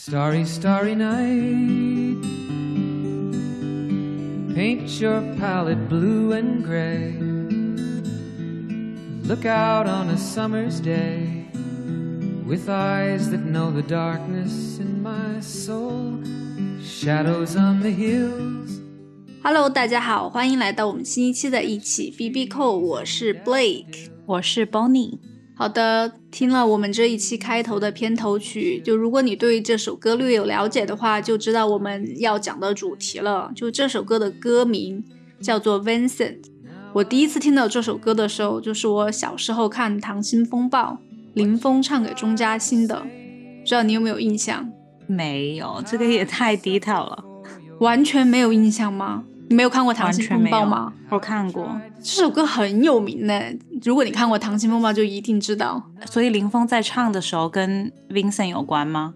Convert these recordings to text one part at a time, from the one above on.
Starry, starry night. Paint your palette blue and gray. Look out on a summer's day with eyes that know the darkness in my soul. Shadows on the hills. Hello，大家好，欢迎来到我们新一期的一起 B B 扣，我是 Blake，我是 Bonnie。 好的，听了我们这一期开头的片头曲，就如果你对这首歌略有了解的话，就知道我们要讲的主题了。就这首歌的歌名叫做 Vincent。我第一次听到这首歌的时候，就是我小时候看《溏心风暴》，林峰唱给钟嘉欣的，不知道你有没有印象？没有，这个也太 detail 了，完全没有印象吗？你没有看过《溏心风暴》吗？我看过，这首歌很有名呢。如果你看过《溏心风暴》，就一定知道。所以林峰在唱的时候跟 Vincent 有关吗？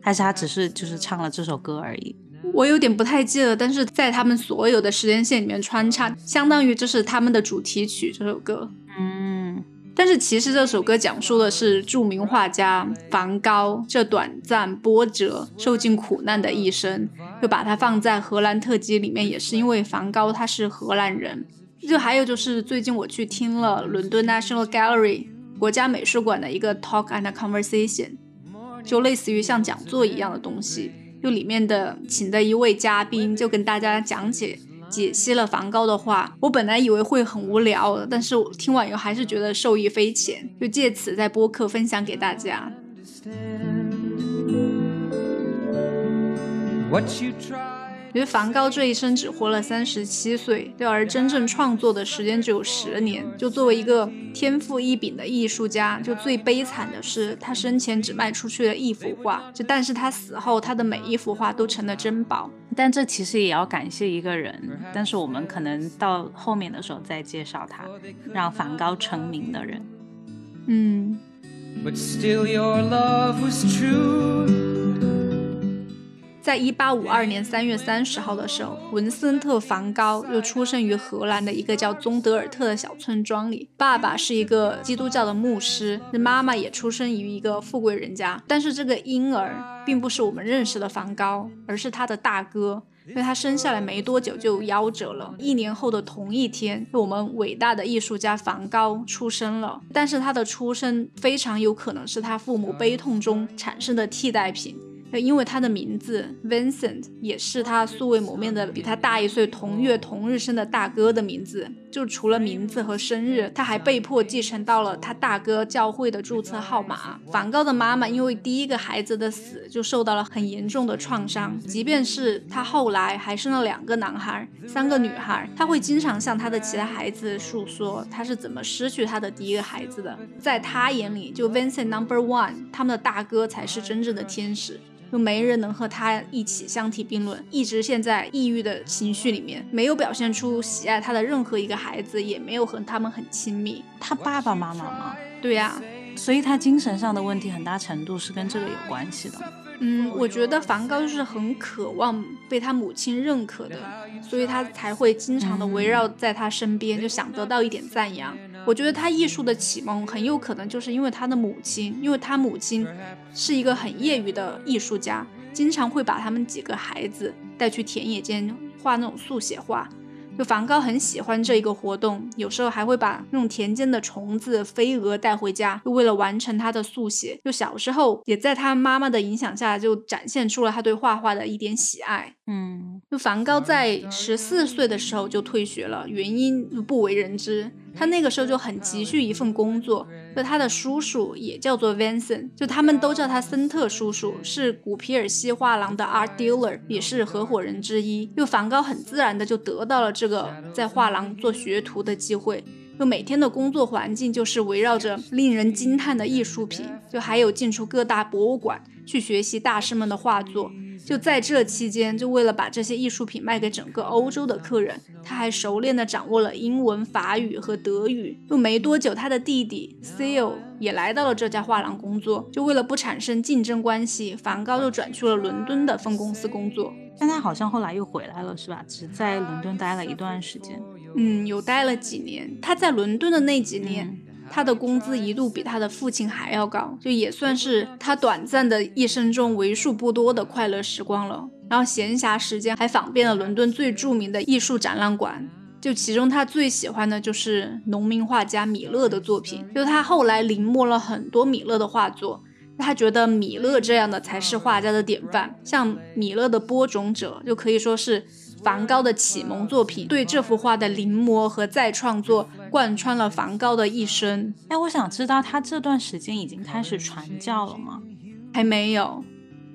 还是他只是就是唱了这首歌而已？我有点不太记得，但是在他们所有的时间线里面穿插，相当于这是他们的主题曲。这首歌，嗯。但是其实这首歌讲述的是著名画家梵高这短暂波折、受尽苦难的一生。就把它放在荷兰特辑里面，也是因为梵高他是荷兰人。就还有就是最近我去听了伦敦 National Gallery 国家美术馆的一个 talk and conversation，就类似于像讲座一样的东西。就里面的请的一位嘉宾就跟大家讲解。解析了梵高的画，我本来以为会很无聊，但是我听完以后还是觉得受益匪浅，就借此在播客分享给大家。觉得梵高这一生只活了三十七岁，对，而真正创作的时间只有十年。就作为一个天赋异禀的艺术家，就最悲惨的是他生前只卖出去了一幅画，就但是他死后，他的每一幅画都成了珍宝。但这其实也要感谢一个人，但是我们可能到后面的时候再介绍他，让梵高成名的人。嗯。在一八五二年三月三十号的时候，文森特·梵高又出生于荷兰的一个叫宗德尔特的小村庄里。爸爸是一个基督教的牧师，妈妈也出生于一个富贵人家。但是这个婴儿并不是我们认识的梵高，而是他的大哥，因为他生下来没多久就夭折了。一年后的同一天，我们伟大的艺术家梵高出生了。但是他的出生非常有可能是他父母悲痛中产生的替代品。因为他的名字 Vincent 也是他素未谋面的比他大一岁同月同日生的大哥的名字。就除了名字和生日，他还被迫继承到了他大哥教会的注册号码。梵高的妈妈因为第一个孩子的死就受到了很严重的创伤，即便是他后来还生了两个男孩、三个女孩，他会经常向他的其他孩子诉说他是怎么失去他的第一个孩子的。在他眼里，就 Vincent Number One，他们的大哥才是真正的天使。就没人能和他一起相提并论，一直陷在抑郁的情绪里面，没有表现出喜爱他的任何一个孩子，也没有和他们很亲密。他爸爸妈妈吗？对呀，所以他精神上的问题很大程度是跟这个有关系的。嗯，我觉得梵高就是很渴望被他母亲认可的，所以他才会经常的围绕在他身边，就想得到一点赞扬。我觉得他艺术的启蒙很有可能就是因为他的母亲，因为他母亲是一个很业余的艺术家，经常会把他们几个孩子带去田野间画那种速写画。就梵高很喜欢这一个活动，有时候还会把那种田间的虫子、飞蛾带回家，就为了完成他的速写。就小时候也在他妈妈的影响下，就展现出了他对画画的一点喜爱。嗯，就梵高在十四岁的时候就退学了，原因不为人知。他那个时候就很急需一份工作，就他的叔叔也叫做 Vincent，就他们都叫他森特叔叔，是古皮尔西画廊的 art dealer，也是合伙人之一。就梵高很自然的就得到了这个在画廊做学徒的机会，就每天的工作环境就是围绕着令人惊叹的艺术品，就还有进出各大博物馆去学习大师们的画作。就在这期间，就为了把这些艺术品卖给整个欧洲的客人，他还熟练地掌握了英文、法语和德语。又没多久，他的弟弟 Seal 也来到了这家画廊工作。就为了不产生竞争关系，梵高又转去了伦敦的分公司工作。但他好像后来又回来了，是吧？只在伦敦待了一段时间。嗯，有待了几年。他在伦敦的那几年。他的工资一度比他的父亲还要高，就也算是他短暂的一生中为数不多的快乐时光了。然后闲暇时间还访遍了伦敦最著名的艺术展览馆，就其中他最喜欢的就是农民画家米勒的作品，就他后来临摹了很多米勒的画作，他觉得米勒这样的才是画家的典范，像米勒的播种者就可以说是。梵高的启蒙作品对这幅画的临摹和再创作贯穿了梵高的一生。哎，我想知道他这段时间已经开始传教了吗？还没有，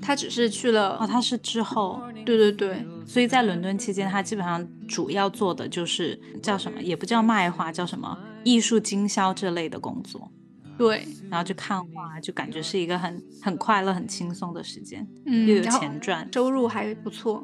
他只是去了。哦，他是之后。对对对，所以在伦敦期间，他基本上主要做的就是叫什么，也不叫卖画，叫什么艺术经销这类的工作。对，然后就看画，就感觉是一个很很快乐、很轻松的时间，嗯，又有钱赚，收入还不错。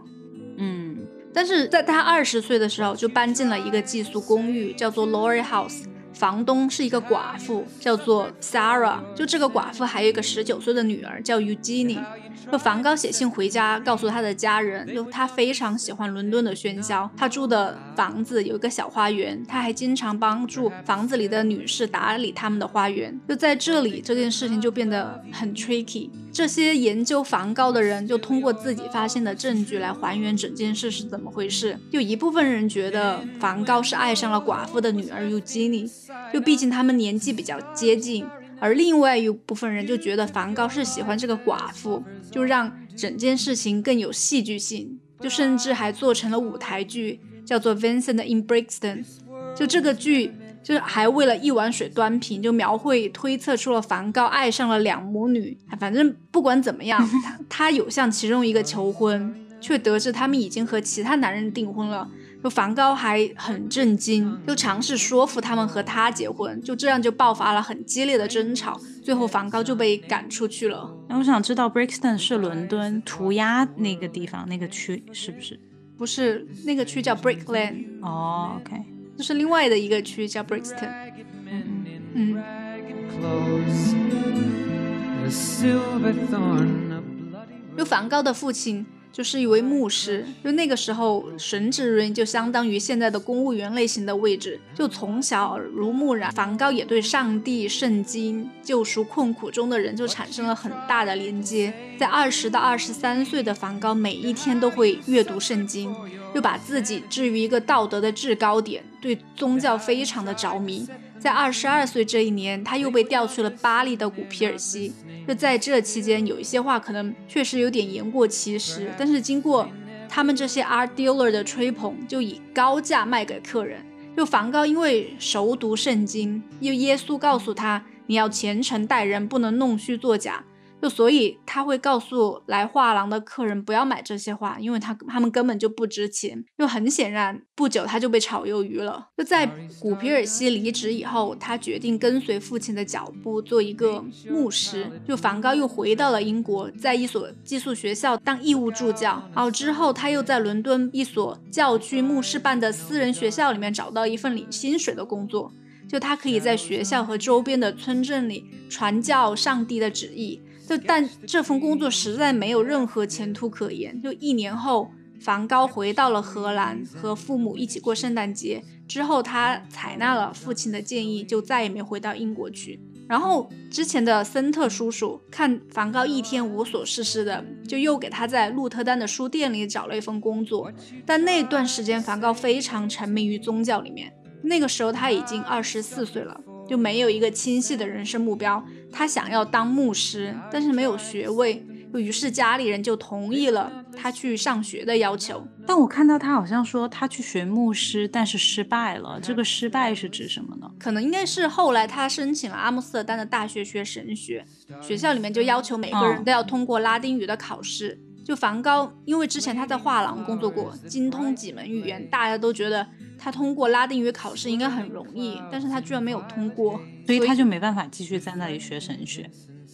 嗯。但是在他二十岁的时候，就搬进了一个寄宿公寓，叫做 Lori House。房东是一个寡妇，叫做 Sarah。就这个寡妇还有一个十九岁的女儿，叫 Eugenie。就梵高写信回家，告诉他的家人，就他非常喜欢伦敦的喧嚣。他住的房子有一个小花园，他还经常帮助房子里的女士打理他们的花园。就在这里，这件事情就变得很 tricky。这些研究梵高的人就通过自己发现的证据来还原整件事是怎么回事。就一部分人觉得梵高是爱上了寡妇的女儿 Eugenie，就毕竟他们年纪比较接近。而另外一部分人就觉得梵高是喜欢这个寡妇，就让整件事情更有戏剧性，就甚至还做成了舞台剧，叫做《Vincent in Brixton》。就这个剧，就是还为了一碗水端平，就描绘推测出了梵高爱上了两母女。反正不管怎么样，他他有向其中一个求婚，却得知他们已经和其他男人订婚了。就梵高还很震惊，就尝试说服他们和他结婚，就这样就爆发了很激烈的争吵，最后梵高就被赶出去了。那我想知道，Brixton 是伦敦涂鸦那个地方那个区是不是？不是，那个区叫 Brick Lane。哦，OK，就是另外的一个区叫 Brixton。嗯嗯。就梵高的父亲。就是一位牧师，就那个时候，神职人员就相当于现在的公务员类型的位置，就从小耳濡目染。梵高也对上帝、圣经、救赎困苦中的人就产生了很大的连接。在二十到二十三岁的梵高，每一天都会阅读圣经，又把自己置于一个道德的制高点，对宗教非常的着迷。在二十二岁这一年，他又被调去了巴黎的古皮尔西。就在这期间，有一些话可能确实有点言过其实，但是经过他们这些 art dealer 的吹捧，就以高价卖给客人。就梵高因为熟读圣经，又耶稣告诉他，你要虔诚待人，不能弄虚作假。就所以他会告诉来画廊的客人不要买这些画，因为他他们根本就不值钱。就很显然，不久他就被炒鱿鱼了。就在古皮尔西离职以后，他决定跟随父亲的脚步做一个牧师。就梵高又回到了英国，在一所寄宿学校当义务助教。然后之后他又在伦敦一所教区牧师办的私人学校里面找到一份领薪水的工作。就他可以在学校和周边的村镇里传教上帝的旨意。就但这份工作实在没有任何前途可言。就一年后，梵高回到了荷兰，和父母一起过圣诞节。之后，他采纳了父亲的建议，就再也没回到英国去。然后，之前的森特叔叔看梵高一天无所事事的，就又给他在鹿特丹的书店里找了一份工作。但那段时间，梵高非常沉迷于宗教里面。那个时候他已经二十四岁了。就没有一个清晰的人生目标。他想要当牧师，但是没有学位，于是家里人就同意了他去上学的要求。但我看到他好像说他去学牧师，但是失败了。这个失败是指什么呢？可能应该是后来他申请了阿姆斯特丹的大学学神学，学校里面就要求每个人都要通过拉丁语的考试。就梵高，因为之前他在画廊工作过，精通几门语言，大家都觉得。他通过拉丁语考试应该很容易，但是他居然没有通过，所以他就没办法继续在那里学神学，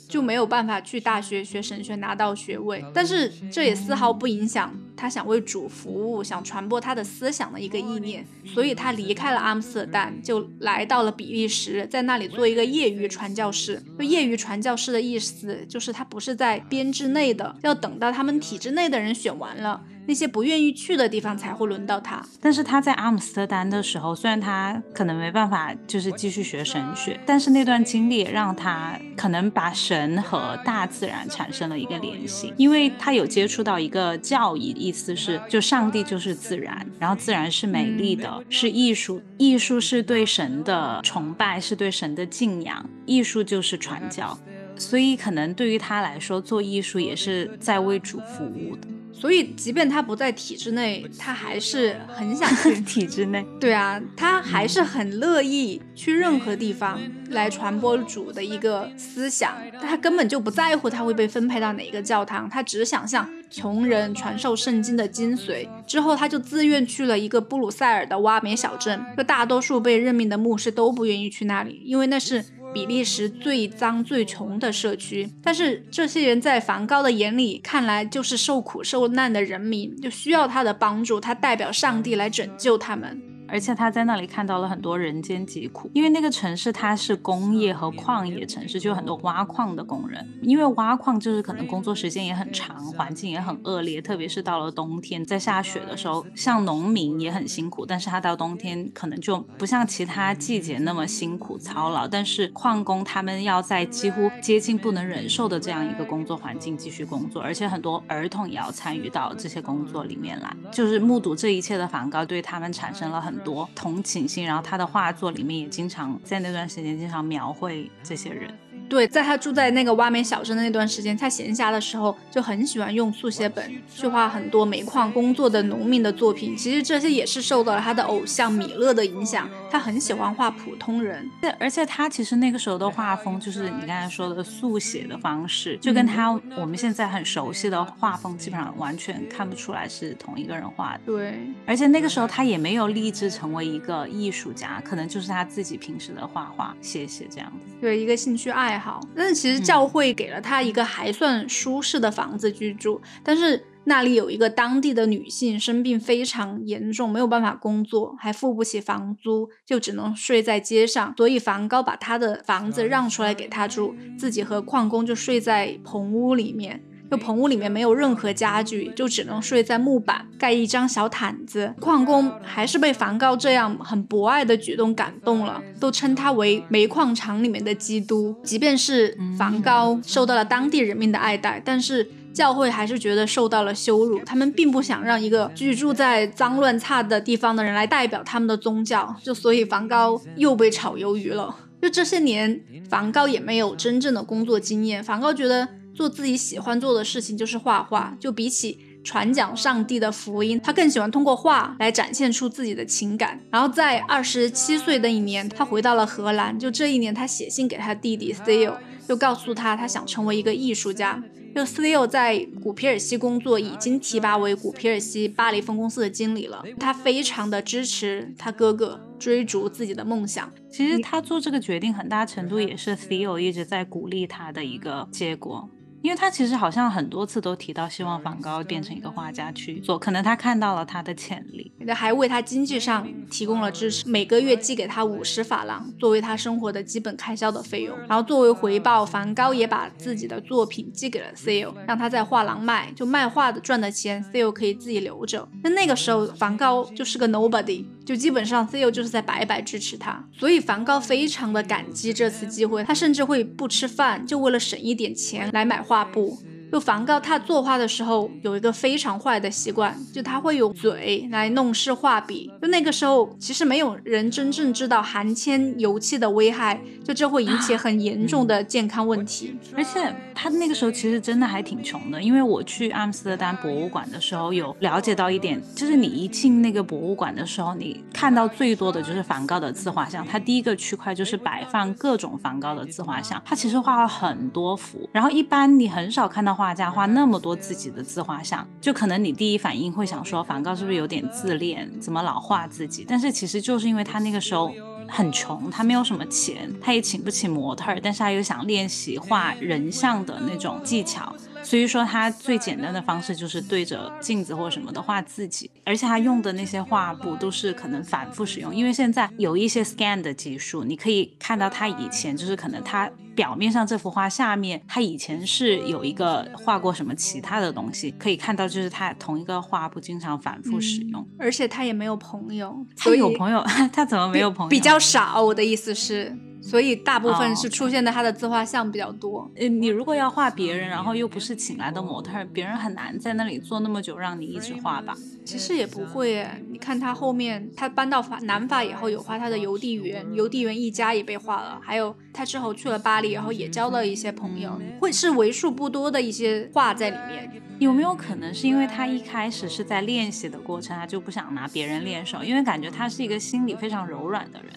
就没有办法去大学学神学拿到学位。但是这也丝毫不影响他。想为主服务，想传播他的思想的一个意念，所以他离开了阿姆斯特丹，就来到了比利时，在那里做一个业余传教士。就业余传教士的意思，就是他不是在编制内的，要等到他们体制内的人选完了。那些不愿意去的地方才会轮到他。但是他在阿姆斯特丹的时候，虽然他可能没办法就是继续学神学，但是那段经历让他可能把神和大自然产生了一个联系，因为他有接触到一个教义，意思是就上帝就是自然，然后自然是美丽的，是艺术，艺术是对神的崇拜，是对神的敬仰，艺术就是传教，所以可能对于他来说，做艺术也是在为主服务的。所以，即便他不在体制内，他还是很想去 体制内。对啊，他还是很乐意去任何地方来传播主的一个思想。他根本就不在乎他会被分配到哪一个教堂，他只想向穷人传授圣经的精髓。之后，他就自愿去了一个布鲁塞尔的挖煤小镇。就大多数被任命的牧师都不愿意去那里，因为那是。比利时最脏最穷的社区，但是这些人在梵高的眼里看来就是受苦受难的人民，就需要他的帮助，他代表上帝来拯救他们。而且他在那里看到了很多人间疾苦，因为那个城市它是工业和矿业城市，就有很多挖矿的工人。因为挖矿就是可能工作时间也很长，环境也很恶劣，特别是到了冬天，在下雪的时候，像农民也很辛苦。但是他到冬天可能就不像其他季节那么辛苦操劳。但是矿工他们要在几乎接近不能忍受的这样一个工作环境继续工作，而且很多儿童也要参与到这些工作里面来，就是目睹这一切的梵高对他们产生了很。多同情心，然后他的画作里面也经常在那段时间经常描绘这些人。对，在他住在那个挖煤小镇的那段时间，他闲暇的时候就很喜欢用速写本去画很多煤矿工作的农民的作品。其实这些也是受到了他的偶像米勒的影响。他很喜欢画普通人，对，而且他其实那个时候的画风就是你刚才说的速写的方式，就跟他我们现在很熟悉的画风基本上完全看不出来是同一个人画的。对，而且那个时候他也没有立志成为一个艺术家，可能就是他自己平时的画画写写这样子。对，一个兴趣爱好。但是其实教会给了他一个还算舒适的房子居住，但是。那里有一个当地的女性生病非常严重，没有办法工作，还付不起房租，就只能睡在街上。所以梵高把他的房子让出来给他住，自己和矿工就睡在棚屋里面。就棚屋里面没有任何家具，就只能睡在木板盖一张小毯子。矿工还是被梵高这样很博爱的举动感动了，都称他为煤矿厂里面的基督。即便是梵高受到了当地人民的爱戴，但是。教会还是觉得受到了羞辱，他们并不想让一个居住在脏乱差的地方的人来代表他们的宗教，就所以梵高又被炒鱿鱼了。就这些年，梵高也没有真正的工作经验。梵高觉得做自己喜欢做的事情就是画画，就比起传讲上帝的福音，他更喜欢通过画来展现出自己的情感。然后在二十七岁的一年，他回到了荷兰。就这一年，他写信给他弟弟 Theo，就告诉他他想成为一个艺术家。就 Theo 在古皮尔西工作，已经提拔为古皮尔西巴黎分公司的经理了。他非常的支持他哥哥追逐自己的梦想。其实他做这个决定，很大程度也是 Theo 一直在鼓励他的一个结果。因为他其实好像很多次都提到希望梵高变成一个画家去做，可能他看到了他的潜力，还为他经济上提供了支持，每个月寄给他五十法郎作为他生活的基本开销的费用。然后作为回报，梵高也把自己的作品寄给了 Theo，让他在画廊卖，就卖画的赚的钱，Theo 可以自己留着。那那个时候，梵高就是个 nobody，就基本上 Theo 就是在白白支持他，所以梵高非常的感激这次机会，他甚至会不吃饭，就为了省一点钱来买画。画布。就梵高，他作画的时候有一个非常坏的习惯，就他会用嘴来弄湿画笔。就那个时候，其实没有人真正知道含铅油漆的危害，就这会引起 很严重的健康问题。而且他那个时候其实真的还挺穷的，因为我去阿姆斯特丹博物馆的时候有了解到一点，就是你一进那个博物馆的时候，你看到最多的就是梵高的自画像。他第一个区块就是摆放各种梵高的自画像，他其实画了很多幅。然后一般你很少看到画。画家画那么多自己的自画像，就可能你第一反应会想说，梵高是不是有点自恋？怎么老画自己？但是其实就是因为他那个时候很穷，他没有什么钱，他也请不起模特，但是他又想练习画人像的那种技巧。所以说他最简单的方式就是对着镜子或什么的画自己，而且他用的那些画布都是可能反复使用，因为现在有一些 scan 的技术，你可以看到他以前就是可能他表面上这幅画下面他以前是有一个画过什么其他的东西，可以看到就是他同一个画布经常反复使用，而且他也没有朋友，他 有朋友，他怎么没有朋友？比较少，我的意思是。所以大部分是出现在他的自画像比较多。呃，你如果要画别人，然后又不是请来的模特，别人很难在那里坐那么久让你一直画吧？其实也不会，你看他后面，他搬到法南法以后有画他的邮递员，邮递员一家也被画了。还有他之后去了巴黎，然后也交了一些朋友，会是为数不多的一些画在里面。有没有可能是因为他一开始是在练习的过程，他就不想拿别人练手，因为感觉他是一个心理非常柔软的人。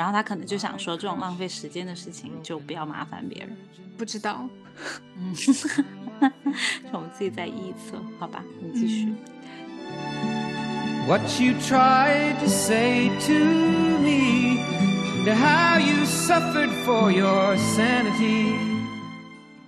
然后他可能就想说，这种浪费时间的事情就不要麻烦别人。不知道，嗯，我们自己在臆测，好吧？你继续。What you tried to say to me, and how you suffered for your sanity。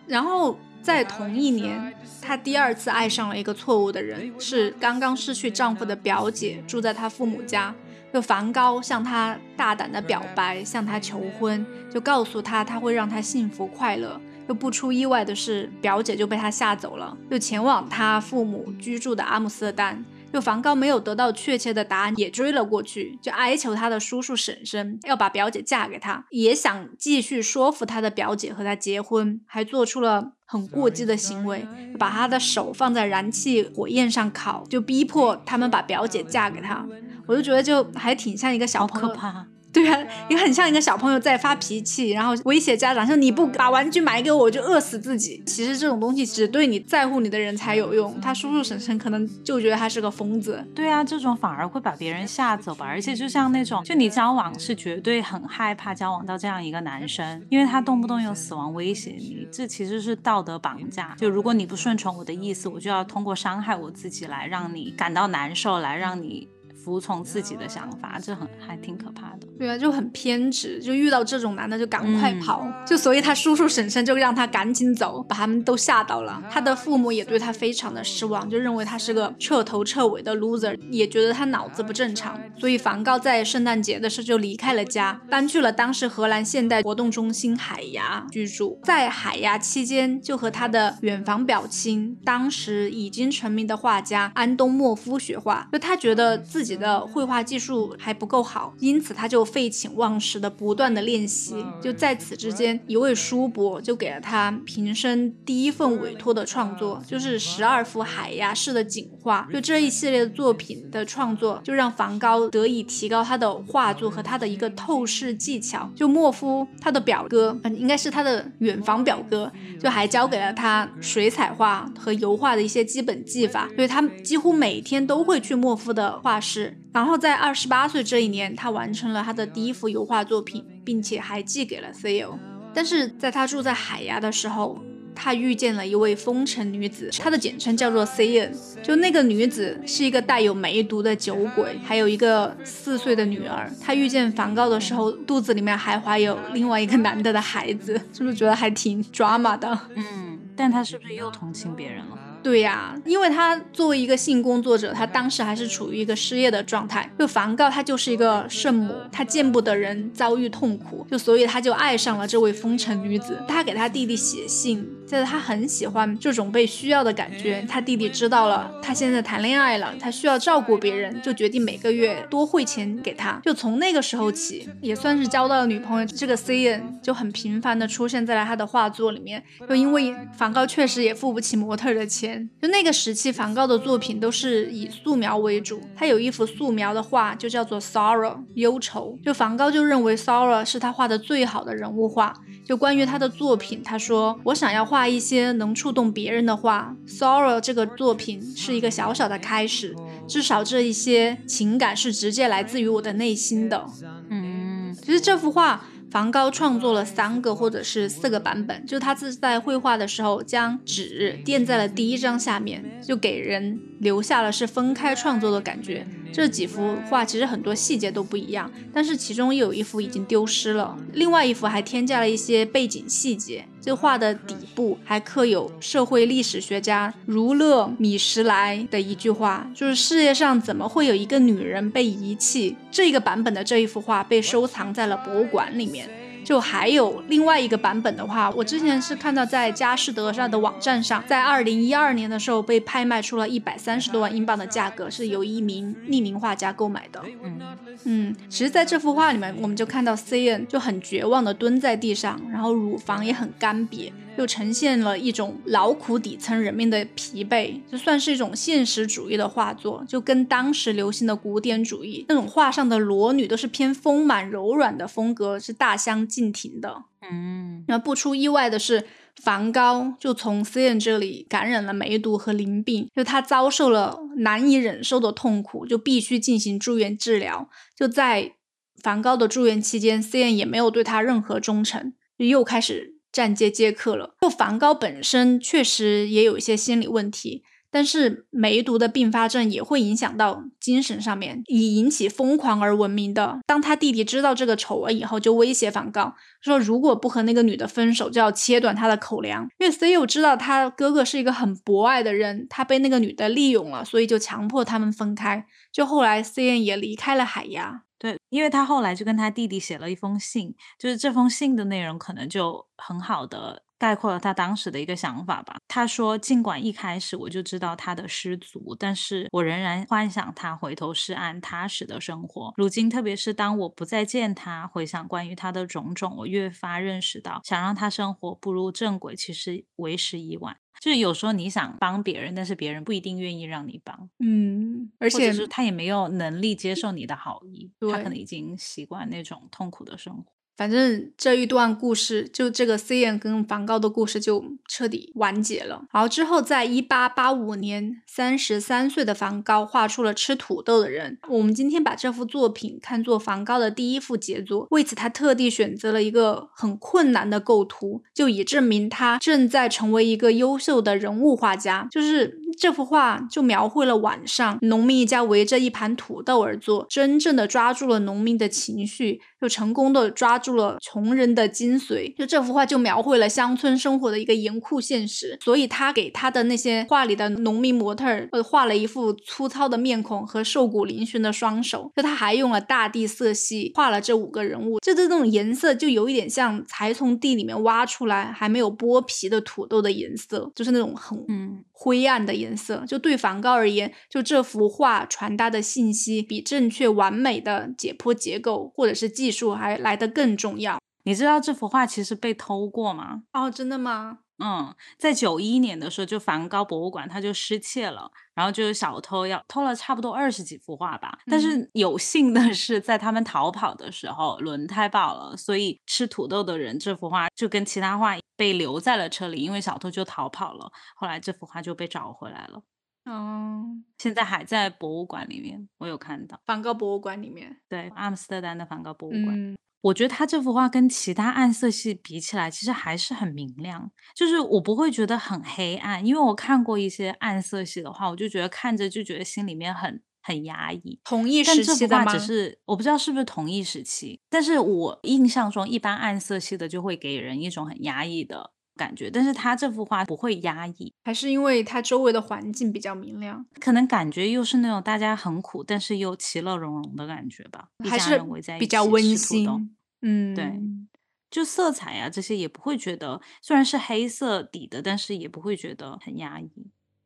然后在同一年，她第二次爱上了一个错误的人，是刚刚失去丈夫的表姐，住在她父母家。就梵高向她大胆的表白，向她求婚，就告诉她他会让她幸福快乐。又不出意外的是，表姐就被他吓走了，又前往他父母居住的阿姆斯特丹。就梵高没有得到确切的答案，也追了过去，就哀求他的叔叔婶婶要把表姐嫁给他，也想继续说服他的表姐和他结婚，还做出了很过激的行为，把他的手放在燃气火焰上烤，就逼迫他们把表姐嫁给他。我就觉得就还挺像一个小朋友。对啊，也很像一个小朋友在发脾气，然后威胁家长说你不把玩具买给我，我就饿死自己。其实这种东西只对你在乎你的人才有用，他叔叔婶婶可能就觉得他是个疯子。对啊，这种反而会把别人吓走吧。而且就像那种，就你交往是绝对很害怕交往到这样一个男生，因为他动不动用死亡威胁你，这其实是道德绑架。就如果你不顺从我的意思，我就要通过伤害我自己来让你感到难受，来让你。服从自己的想法，这很还挺可怕的。对啊，就很偏执，就遇到这种男的就赶快跑，就所以他叔叔婶婶就让他赶紧走，把他们都吓到了。他的父母也对他非常的失望，就认为他是个彻头彻尾的 loser，也觉得他脑子不正常。所以梵高在圣诞节的时候就离开了家，搬去了当时荷兰现代活动中心海牙居住。在海牙期间，就和他的远房表亲，当时已经成名的画家安东莫夫学画，就他觉得自己。的绘画技术还不够好，因此他就废寝忘食的不断的练习。就在此之间，一位叔伯就给了他平生第一份委托的创作，就是十二幅海牙式的景画。就这一系列的作品的创作，就让梵高得以提高他的画作和他的一个透视技巧。就莫夫他的表哥，嗯，应该是他的远房表哥，就还教给了他水彩画和油画的一些基本技法。所以他几乎每天都会去莫夫的画室。然后在二十八岁这一年，他完成了他的第一幅油画作品，并且还寄给了 Theo。但是在他住在海牙的时候，他遇见了一位风尘女子，她的简称叫做 Theo。就那个女子是一个带有梅毒的酒鬼，还有一个四岁的女儿。他遇见梵高的时候，肚子里面还怀有另外一个男的的孩子，是不是觉得还挺 drama 的？嗯，但他是不是又同情别人了？对呀，因为他作为一个性工作者，他当时还是处于一个失业的状态。就梵高，他就是一个圣母，他见不得人遭遇痛苦，就所以他就爱上了这位风尘女子。他给他弟弟写信，就是他很喜欢这种被需要的感觉。他弟弟知道了他现在谈恋爱了，他需要照顾别人，就决定每个月多汇钱给他。就从那个时候起，也算是交到了女朋友。这个 C N 就很频繁的出现在了他的画作里面，就因为梵高确实也付不起模特的钱。就那个时期，梵高的作品都是以素描为主。他有一幅素描的画，就叫做 Sorrow 忧愁。就梵高就认为 Sorrow 是他画的最好的人物画。就关于他的作品，他说：“我想要画一些能触动别人的画。Sorrow 这个作品是一个小小的开始，至少这一些情感是直接来自于我的内心的。”嗯，其实这幅画。梵高创作了三个或者是四个版本，就他自在绘画的时候，将纸垫在了第一张下面，就给人留下了是分开创作的感觉。这几幅画其实很多细节都不一样，但是其中有一幅已经丢失了，另外一幅还添加了一些背景细节。这画的底部还刻有社会历史学家儒勒·米什莱的一句话，就是世界上怎么会有一个女人被遗弃？这个版本的这一幅画被收藏在了博物馆里面。就还有另外一个版本的话，我之前是看到在佳士得上的网站上，在二零一二年的时候被拍卖出了一百三十多万英镑的价格，是由一名匿名画家购买的。嗯嗯，其实在这幅画里面，我们就看到 C N 就很绝望的蹲在地上，然后乳房也很干瘪。又呈现了一种劳苦底层人民的疲惫，就算是一种现实主义的画作，就跟当时流行的古典主义那种画上的裸女都是偏丰满柔软的风格是大相径庭的。嗯，那不出意外的是，梵高就从 C N 这里感染了梅毒和淋病，就他遭受了难以忍受的痛苦，就必须进行住院治疗。就在梵高的住院期间，C N 也没有对他任何忠诚，就又开始。站街接客了。就梵高本身确实也有一些心理问题，但是梅毒的并发症也会影响到精神上面，以引起疯狂而闻名的。当他弟弟知道这个丑闻以后，就威胁梵高说，如果不和那个女的分手，就要切断他的口粮。因为 C U 知道他哥哥是一个很博爱的人，他被那个女的利用了，所以就强迫他们分开。就后来 C N 也离开了海牙。对，因为他后来就跟他弟弟写了一封信，就是这封信的内容可能就很好的概括了他当时的一个想法吧。他说：“尽管一开始我就知道他的失足，但是我仍然幻想他回头是岸踏实的生活。如今，特别是当我不再见他，回想关于他的种种，我越发认识到，想让他生活步入正轨，其实为时已晚。”就是有时候你想帮别人，但是别人不一定愿意让你帮，嗯，而且是他也没有能力接受你的好意，他可能已经习惯那种痛苦的生活。反正这一段故事，就这个 C N 跟梵高的故事就彻底完结了。然后之后，在一八八五年，三十三岁的梵高画出了吃土豆的人。我们今天把这幅作品看作梵高的第一幅杰作，为此他特地选择了一个很困难的构图，就以证明他正在成为一个优秀的人物画家。就是这幅画就描绘了晚上农民一家围着一盘土豆而坐，真正的抓住了农民的情绪，又成功的抓。住了穷人的精髓，就这幅画就描绘了乡村生活的一个严酷现实。所以他给他的那些画里的农民模特儿，呃，画了一副粗糙的面孔和瘦骨嶙峋的双手。就他还用了大地色系画了这五个人物，就这种颜色就有一点像才从地里面挖出来还没有剥皮的土豆的颜色，就是那种很嗯灰暗的颜色。就对梵高而言，就这幅画传达的信息比正确完美的解剖结构或者是技术还来得更。重要，你知道这幅画其实被偷过吗？哦，真的吗？嗯，在九一年的时候，就梵高博物馆它就失窃了，然后就是小偷要偷了差不多二十几幅画吧。但是有幸的是，在他们逃跑的时候轮胎爆了，所以吃土豆的人这幅画就跟其他画被留在了车里，因为小偷就逃跑了。后来这幅画就被找回来了。哦，现在还在博物馆里面，我有看到梵高博物馆里面，对，阿姆斯特丹的梵高博物馆。我觉得他这幅画跟其他暗色系比起来，其实还是很明亮，就是我不会觉得很黑暗，因为我看过一些暗色系的话，我就觉得看着就觉得心里面很很压抑。同一时期的吗？只是我不知道是不是同一时期，但是我印象中一般暗色系的就会给人一种很压抑的感觉，但是他这幅画不会压抑，还是因为他周围的环境比较明亮，可能感觉又是那种大家很苦，但是又其乐融融的感觉吧，还是比较温馨。嗯，对，就色彩啊这些也不会觉得，虽然是黑色底的，但是也不会觉得很压抑。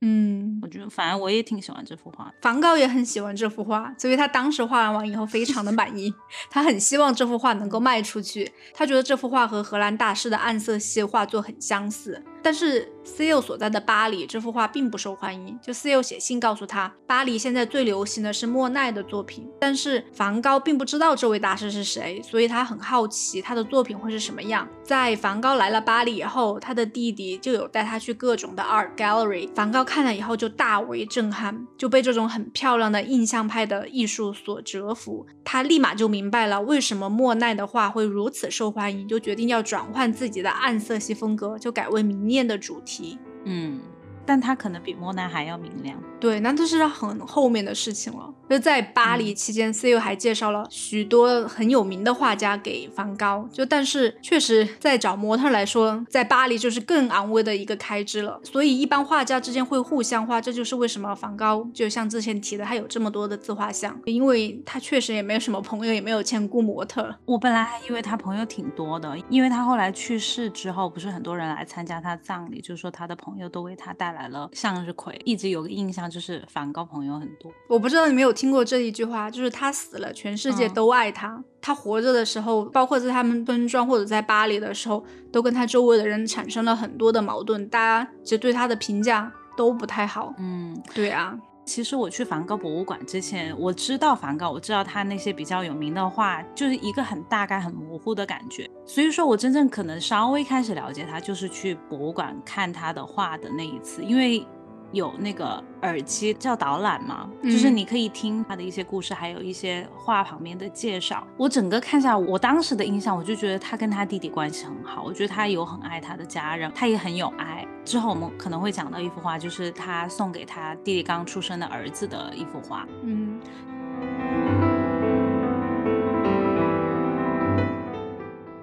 嗯，我觉得反正我也挺喜欢这幅画，梵高也很喜欢这幅画，所以他当时画完完以后非常的满意，他很希望这幅画能够卖出去，他觉得这幅画和荷兰大师的暗色系画作很相似。但是 C U 所在的巴黎这幅画并不受欢迎。就 C U 写信告诉他，巴黎现在最流行的是莫奈的作品。但是梵高并不知道这位大师是谁，所以他很好奇他的作品会是什么样。在梵高来了巴黎以后，他的弟弟就有带他去各种的 art gallery。梵高看了以后就大为震撼，就被这种很漂亮的印象派的艺术所折服。他立马就明白了为什么莫奈的画会如此受欢迎，就决定要转换自己的暗色系风格，就改为明艳。的主题，嗯，但他可能比莫奈还要明亮。对，那这是很后面的事情了。就在巴黎期间，C.U 还介绍了许多很有名的画家给梵高。就但是确实，在找模特来说，在巴黎就是更昂贵的一个开支了。所以一般画家之间会互相画，这就是为什么梵高就像之前提的，他有这么多的自画像，因为他确实也没有什么朋友，也没有签雇模特。我本来还以为他朋友挺多的，因为他后来去世之后，不是很多人来参加他葬礼，就是说他的朋友都为他带来了向日葵。一直有个印象就是梵高朋友很多。我不知道你没有听过这一句话，就是他死了，全世界都爱他；他活着的时候，包括在他们村庄或者在巴黎的时候，都跟他周围的人产生了很多的矛盾，大家其实对他的评价都不太好。嗯，对啊。其实我去梵高博物馆之前，我知道梵高，我知道他那些比较有名的画，就是一个很大概、很模糊的感觉。所以说我真正可能稍微开始了解他，就是去博物馆看他的画的那一次，因为。有那个耳机叫导览嘛，就是你可以听他的一些故事，还有一些画旁边的介绍。我整个看下，我当时的印象，我就觉得他跟他弟弟关系很好，我觉得他有很爱他的家人，他也很有爱。之后我们可能会讲到一幅画，就是他送给他弟弟刚出生的儿子的一幅画。嗯，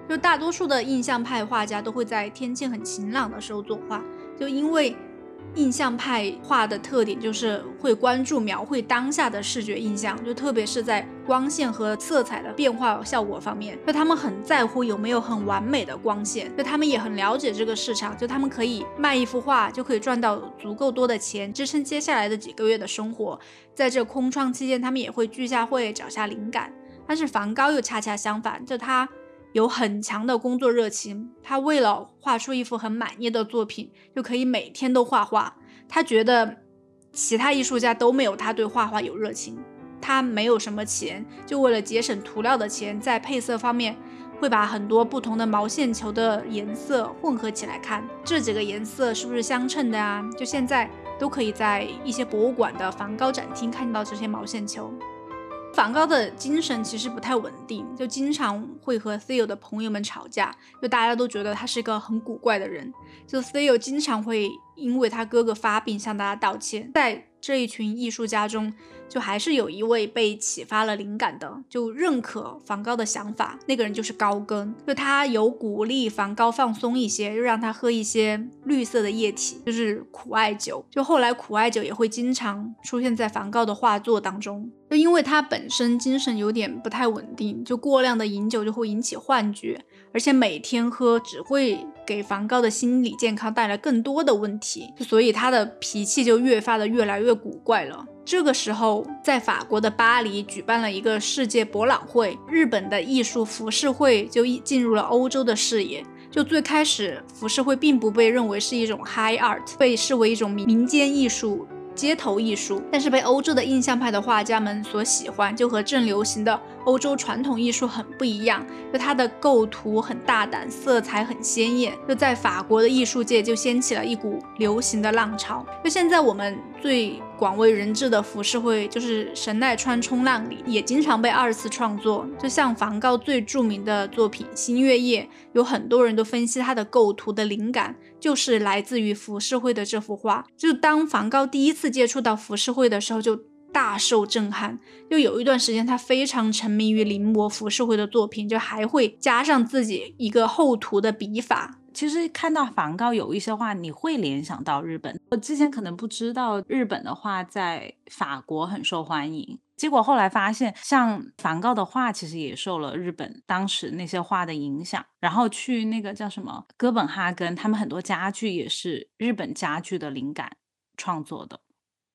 就大多数的印象派画家都会在天气很晴朗的时候作画，就因为。印象派画的特点就是会关注描绘当下的视觉印象，就特别是在光线和色彩的变化效果方面，就他们很在乎有没有很完美的光线，就他们也很了解这个市场，就他们可以卖一幅画就可以赚到足够多的钱，支撑接下来的几个月的生活。在这空窗期间，他们也会聚下会找下灵感。但是梵高又恰恰相反，就他。有很强的工作热情，他为了画出一幅很满意的作品，就可以每天都画画。他觉得其他艺术家都没有他对画画有热情。他没有什么钱，就为了节省涂料的钱，在配色方面会把很多不同的毛线球的颜色混合起来看，这几个颜色是不是相称的啊？就现在都可以在一些博物馆的梵高展厅看到这些毛线球。梵高的精神其实不太稳定，就经常会和 Theo 的朋友们吵架，就大家都觉得他是一个很古怪的人。就 Theo 经常会因为他哥哥发病向大家道歉，在这一群艺术家中。就还是有一位被启发了灵感的，就认可梵高的想法，那个人就是高更。就他有鼓励梵高放松一些，就让他喝一些绿色的液体，就是苦艾酒。就后来苦艾酒也会经常出现在梵高的画作当中。就因为他本身精神有点不太稳定，就过量的饮酒就会引起幻觉，而且每天喝只会给梵高的心理健康带来更多的问题，所以他的脾气就越发的越来越古怪了。这个时候，在法国的巴黎举办了一个世界博览会，日本的艺术浮世绘就进入了欧洲的视野。就最开始，浮世绘并不被认为是一种 high art，被视为一种民间艺术。街头艺术，但是被欧洲的印象派的画家们所喜欢，就和正流行的欧洲传统艺术很不一样。就它的构图很大胆，色彩很鲜艳，就在法国的艺术界就掀起了一股流行的浪潮。就现在我们最广为人知的浮世绘，就是神奈川冲浪里，也经常被二次创作。就像梵高最著名的作品《新月夜》，有很多人都分析他的构图的灵感。就是来自于浮世绘的这幅画，就当梵高第一次接触到浮世绘的时候，就大受震撼。就有一段时间，他非常沉迷于临摹浮世绘的作品，就还会加上自己一个厚涂的笔法。其实看到梵高有一些画，你会联想到日本。我之前可能不知道日本的画在法国很受欢迎。结果后来发现，像梵高的画其实也受了日本当时那些画的影响，然后去那个叫什么哥本哈根，他们很多家具也是日本家具的灵感创作的。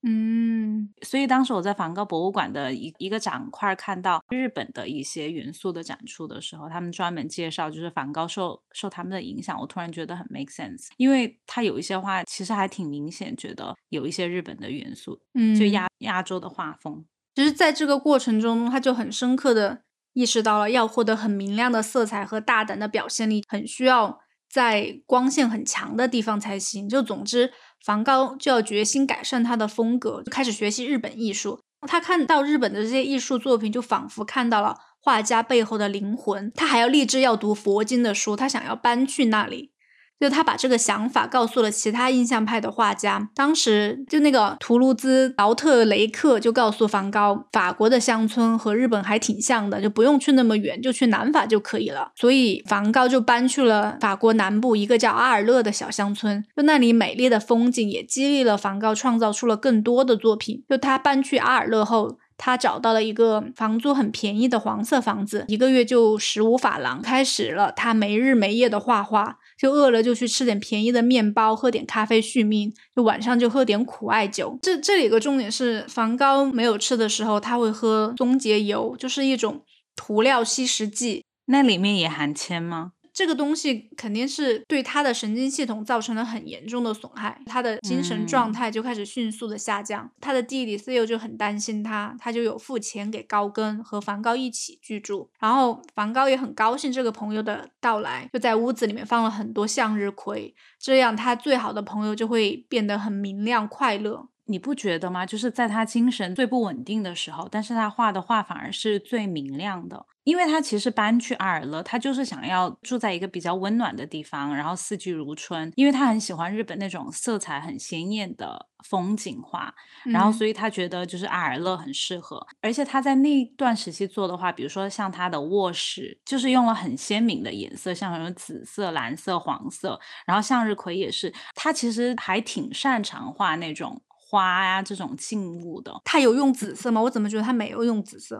嗯，所以当时我在梵高博物馆的一一个展块看到日本的一些元素的展出的时候，他们专门介绍就是梵高受受他们的影响，我突然觉得很 make sense，因为他有一些画其实还挺明显，觉得有一些日本的元素，嗯，就亚亚洲的画风。其实，在这个过程中，他就很深刻的意识到了，要获得很明亮的色彩和大胆的表现力，很需要在光线很强的地方才行。就总之，梵高就要决心改善他的风格，就开始学习日本艺术。他看到日本的这些艺术作品，就仿佛看到了画家背后的灵魂。他还要立志要读佛经的书，他想要搬去那里。就他把这个想法告诉了其他印象派的画家。当时就那个图卢兹劳特雷克就告诉梵高，法国的乡村和日本还挺像的，就不用去那么远，就去南法就可以了。所以梵高就搬去了法国南部一个叫阿尔勒的小乡村，就那里美丽的风景也激励了梵高创造出了更多的作品。就他搬去阿尔勒后。他找到了一个房租很便宜的黄色房子，一个月就十五法郎，开始了他没日没夜的画画。就饿了就去吃点便宜的面包，喝点咖啡续命。就晚上就喝点苦艾酒。这这里有个重点是，梵高没有吃的时候，他会喝松节油，就是一种涂料稀释剂。那里面也含铅吗？这个东西肯定是对他的神经系统造成了很严重的损害，他的精神状态就开始迅速的下降。他的弟弟 Theo 就很担心他，他就有付钱给高更和梵高一起居住。然后梵高也很高兴这个朋友的到来，就在屋子里面放了很多向日葵，这样他最好的朋友就会变得很明亮快乐。你不觉得吗？就是在他精神最不稳定的时候，但是他画的画反而是最明亮的，因为他其实搬去阿尔勒，他就是想要住在一个比较温暖的地方，然后四季如春，因为他很喜欢日本那种色彩很鲜艳的风景画，然后所以他觉得就是阿尔勒很适合，而且他在那段时期做的话，比如说像他的卧室，就是用了很鲜明的颜色，像什么紫色、蓝色、黄色，然后向日葵也是，他其实还挺擅长画那种。花呀，这种静物的，他有用紫色吗？我怎么觉得他没有用紫色？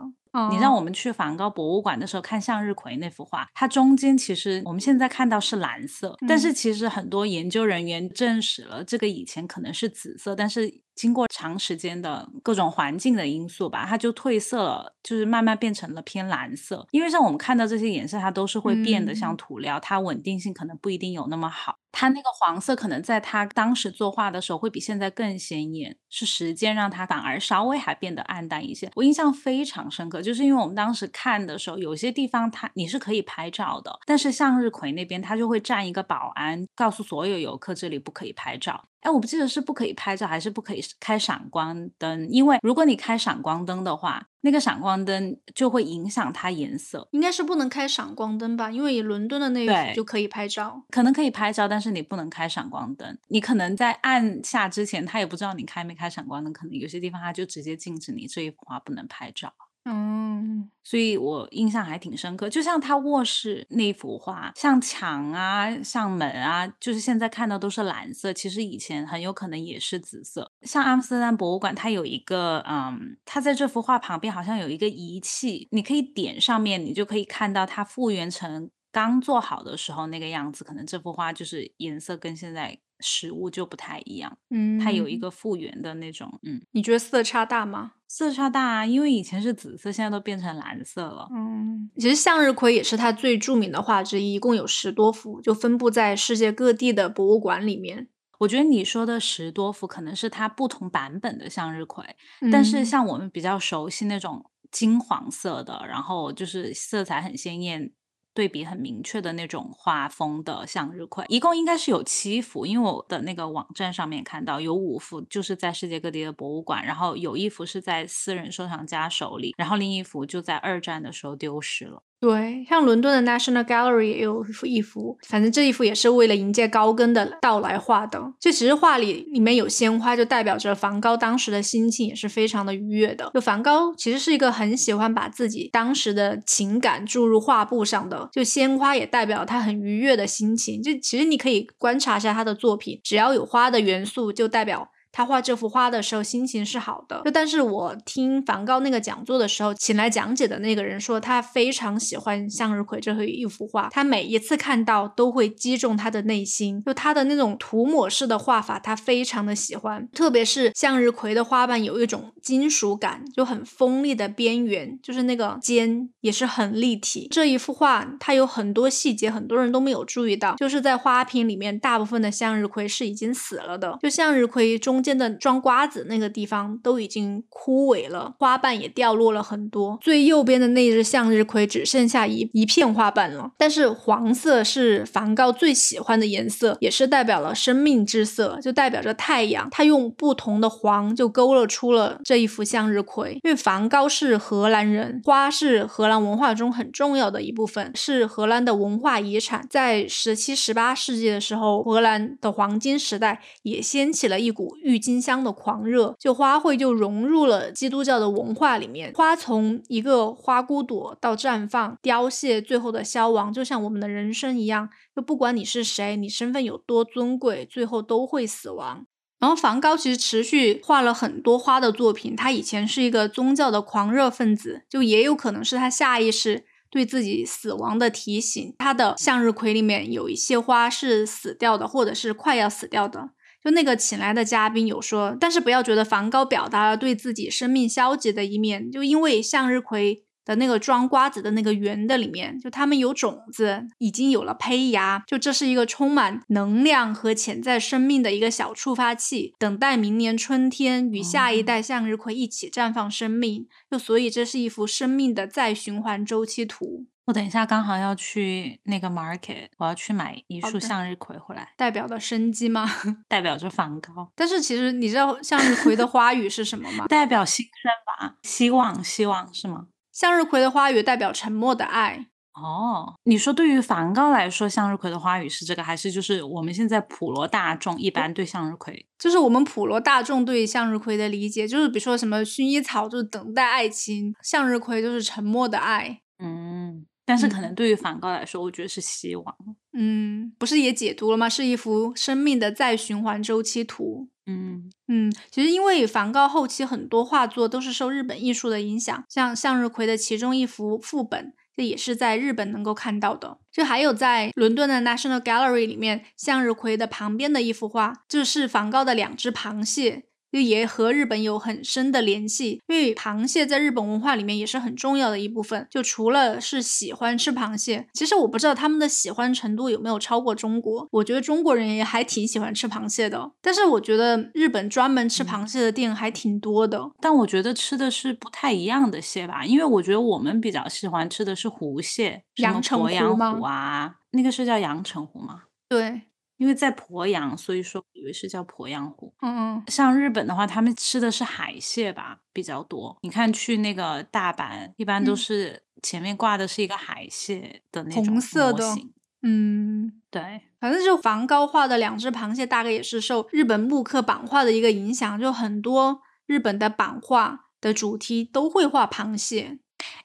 你让我们去梵高博物馆的时候看向日葵那幅画，它中间其实我们现在看到是蓝色，但是其实很多研究人员证实了，这个以前可能是紫色，但是经过长时间的各种环境的因素吧，它就褪色了，就是慢慢变成了偏蓝色。因为像我们看到这些颜色，它都是会变得像涂料，它稳定性可能不一定有那么好。它那个黄色可能在它当时作画的时候会比现在更鲜艳，是时间让它反而稍微还变得暗淡一些。我印象非常深刻。就是因为我们当时看的时候，有些地方它你是可以拍照的，但是向日葵那边它就会站一个保安，告诉所有游客这里不可以拍照。哎，我不记得是不可以拍照还是不可以开闪光灯，因为如果你开闪光灯的话，那个闪光灯就会影响它颜色。应该是不能开闪光灯吧？因为伦敦的那幅就可以拍照，可能可以拍照，但是你不能开闪光灯。你可能在按下之前，他也不知道你开没开闪光灯，可能有些地方他就直接禁止你这一幅画不能拍照。嗯，所以我印象还挺深刻。就像他卧室那幅画，像墙啊，像门啊，就是现在看到都是蓝色，其实以前很有可能也是紫色。像阿姆斯特丹博物馆，它有一个，嗯，它在这幅画旁边好像有一个仪器，你可以点上面，你就可以看到它复原成刚做好的时候那个样子。可能这幅画就是颜色跟现在实物就不太一样。嗯，它有一个复原的那种，嗯，你觉得色差大吗？色差大啊，因为以前是紫色，现在都变成蓝色了。嗯，其实向日葵也是它最著名的画之一，一共有十多幅，就分布在世界各地的博物馆里面。我觉得你说的十多幅可能是它不同版本的向日葵，但是像我们比较熟悉那种金黄色的，然后就是色彩很鲜艳。对比很明确的那种画风的向日葵，一共应该是有七幅，因为我的那个网站上面看到有五幅，就是在世界各地的博物馆，然后有一幅是在私人收藏家手里，然后另一幅就在二战的时候丢失了。对，像伦敦的 National Gallery 也有一幅，反正这一幅也是为了迎接高更的到来画的。就其实画里里面有鲜花，就代表着梵高当时的心情也是非常的愉悦的。就梵高其实是一个很喜欢把自己当时的情感注入画布上的，就鲜花也代表他很愉悦的心情。就其实你可以观察一下他的作品，只要有花的元素，就代表。他画这幅画的时候心情是好的，就但是我听梵高那个讲座的时候，请来讲解的那个人说，他非常喜欢向日葵这一幅画，他每一次看到都会击中他的内心，就他的那种涂抹式的画法，他非常的喜欢，特别是向日葵的花瓣有一种金属感，就很锋利的边缘，就是那个尖也是很立体。这一幅画它有很多细节，很多人都没有注意到，就是在花瓶里面，大部分的向日葵是已经死了的，就向日葵中。中间的装瓜子那个地方都已经枯萎了，花瓣也掉落了很多。最右边的那只向日葵只剩下一一片花瓣了。但是黄色是梵高最喜欢的颜色，也是代表了生命之色，就代表着太阳。他用不同的黄就勾勒出了这一幅向日葵。因为梵高是荷兰人，花是荷兰文化中很重要的一部分，是荷兰的文化遗产。在十七、十八世纪的时候，荷兰的黄金时代也掀起了一股郁金香的狂热，就花卉就融入了基督教的文化里面。花从一个花骨朵到绽放、凋谢，最后的消亡，就像我们的人生一样，就不管你是谁，你身份有多尊贵，最后都会死亡。然后梵高其实持续画了很多花的作品。他以前是一个宗教的狂热分子，就也有可能是他下意识对自己死亡的提醒。他的向日葵里面有一些花是死掉的，或者是快要死掉的。就那个请来的嘉宾有说，但是不要觉得梵高表达了对自己生命消极的一面，就因为向日葵。的那个装瓜子的那个圆的里面，就它们有种子，已经有了胚芽，就这是一个充满能量和潜在生命的一个小触发器，等待明年春天与下一代向日葵一起绽放生命。就所以这是一幅生命的再循环周期图。我等一下刚好要去那个 market，我要去买一束向日葵回来，代表的生机吗？代表着梵高。但是其实你知道向日葵的花语是什么吗？代表新生吧，希望，希望是吗？向日葵的花语代表沉默的爱。哦，你说对于梵高来说，向日葵的花语是这个，还是就是我们现在普罗大众一般对向日葵？就是我们普罗大众对向日葵的理解，就是比如说什么薰衣草就是等待爱情，向日葵就是沉默的爱。嗯，但是可能对于梵高来说，我觉得是希望。嗯，不是也解读了吗？是一幅生命的再循环周期图。嗯嗯，其实因为梵高后期很多画作都是受日本艺术的影响，像向日葵的其中一幅副本，这也是在日本能够看到的。就还有在伦敦的 National Gallery 里面，向日葵的旁边的一幅画，就是梵高的两只螃蟹。就也和日本有很深的联系，因为螃蟹在日本文化里面也是很重要的一部分。就除了是喜欢吃螃蟹，其实我不知道他们的喜欢程度有没有超过中国。我觉得中国人也还挺喜欢吃螃蟹的，但是我觉得日本专门吃螃蟹的店还挺多的。但我觉得吃的是不太一样的蟹吧，因为我觉得我们比较喜欢吃的是湖蟹，阳澄湖吗？啊，那个是叫阳澄湖吗？对。因为在鄱阳，所以说以为是叫鄱阳湖。嗯嗯，像日本的话，他们吃的是海蟹吧，比较多。你看去那个大阪，一般都是前面挂的是一个海蟹的那种红色的。嗯，对，反正就梵高画的两只螃蟹，大概也是受日本木刻版画的一个影响，就很多日本的版画的主题都会画螃蟹。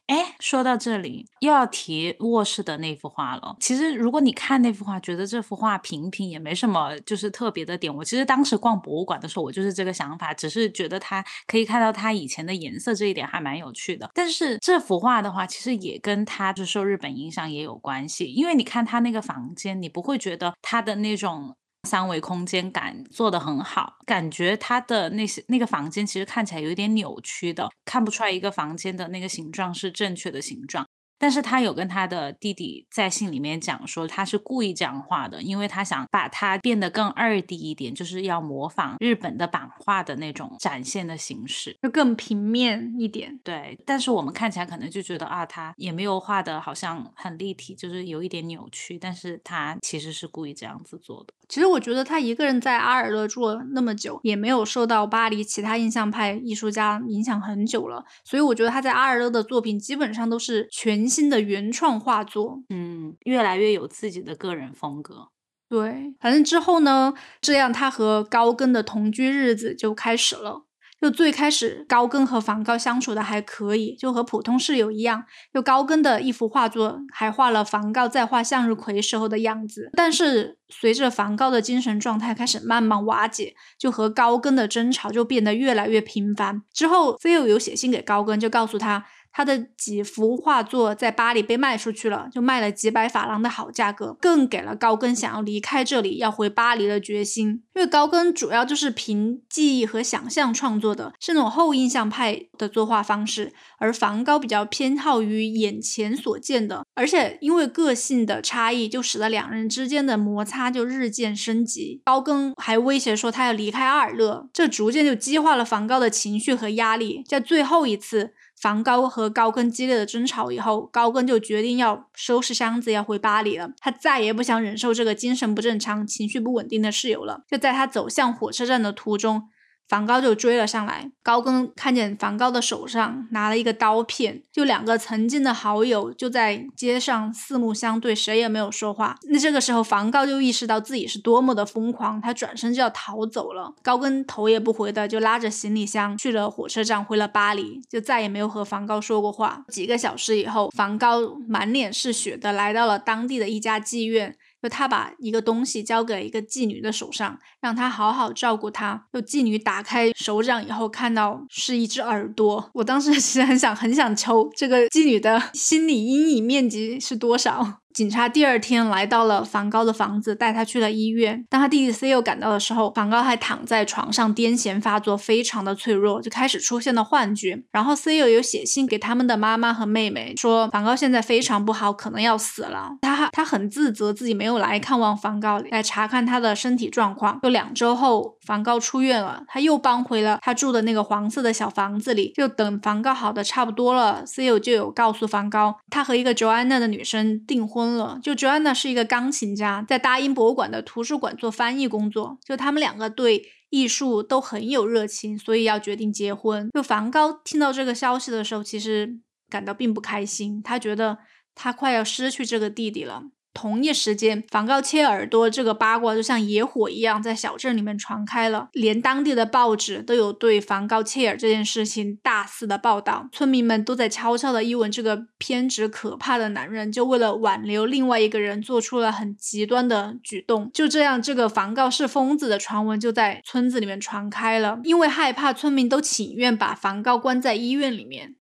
哎，说到这里又要提卧室的那幅画了。其实如果你看那幅画，觉得这幅画平平也没什么，就是特别的点。我其实当时逛博物馆的时候，我就是这个想法，只是觉得它可以看到它以前的颜色这一点还蛮有趣的。但是这幅画的话，其实也跟它就受日本影响也有关系，因为你看它那个房间，你不会觉得它的那种。三维空间感做得很好，感觉它的那些那个房间其实看起来有一点扭曲的，看不出来一个房间的那个形状是正确的形状。但是他有跟他的弟弟在信里面讲说，他是故意这样画的，因为他想把它变得更二 D 一点，就是要模仿日本的版画的那种展现的形式，就更平面一点。对，但是我们看起来可能就觉得啊，他也没有画的好像很立体，就是有一点扭曲，但是他其实是故意这样子做的。其实我觉得他一个人在阿尔勒住了那么久，也没有受到巴黎其他印象派艺术家影响很久了，所以我觉得他在阿尔勒的作品基本上都是全新的原创画作，嗯，越来越有自己的个人风格。对，反正之后呢，这样他和高更的同居日子就开始了。就最开始，高更和梵高相处的还可以，就和普通室友一样。就高更的一幅画作还画了梵高在画向日葵时候的样子。但是随着梵高的精神状态开始慢慢瓦解，就和高更的争吵就变得越来越频繁。之后，菲欧有写信给高更，就告诉他。他的几幅画作在巴黎被卖出去了，就卖了几百法郎的好价格，更给了高更想要离开这里、要回巴黎的决心。因为高更主要就是凭记忆和想象创作的，是那种后印象派的作画方式，而梵高比较偏好于眼前所见的。而且因为个性的差异，就使得两人之间的摩擦就日渐升级。高更还威胁说他要离开阿尔勒，这逐渐就激化了梵高的情绪和压力。在最后一次。梵高和高更激烈的争吵以后，高更就决定要收拾箱子要回巴黎了。他再也不想忍受这个精神不正常、情绪不稳定的室友了。就在他走向火车站的途中。梵高就追了上来，高更看见梵高的手上拿了一个刀片，就两个曾经的好友就在街上四目相对，谁也没有说话。那这个时候，梵高就意识到自己是多么的疯狂，他转身就要逃走了。高更头也不回的就拉着行李箱去了火车站，回了巴黎，就再也没有和梵高说过话。几个小时以后，梵高满脸是血的来到了当地的一家妓院。就他把一个东西交给一个妓女的手上，让她好好照顾她。就妓女打开手掌以后，看到是一只耳朵。我当时 其实很想很想抽这个妓女的心理阴影面积是多少。警察第二天来到了梵高的房子，带他去了医院。当他弟弟 C.E.O. 赶到的时候，梵高还躺在床上，癫痫发作，非常的脆弱，就开始出现了幻觉。然后 C.E.O. 有写信给他们的妈妈和妹妹，说梵高现在非常不好，可能要死了。他他很自责自己没有来看望梵高，来查看他的身体状况。就两周后，梵高出院了，他又搬回了他住的那个黄色的小房子里。就等梵高好的差不多了，C 友就有告诉梵高，他和一个 Joanna 的女生订婚。了，就 Joanna 是一个钢琴家，在大英博物馆的图书馆做翻译工作。就他们两个对艺术都很有热情，所以要决定结婚。就梵高听到这个消息的时候，其实感到并不开心，他觉得他快要失去这个弟弟了。同一时间，梵高切耳朵这个八卦就像野火一样在小镇里面传开了，连当地的报纸都有对梵高切耳这件事情大肆的报道。村民们都在悄悄的议论这个偏执可怕的男人，就为了挽留另外一个人，做出了很极端的举动。就这样，这个梵高是疯子的传闻就在村子里面传开了。因为害怕，村民都请愿把梵高关在医院里面。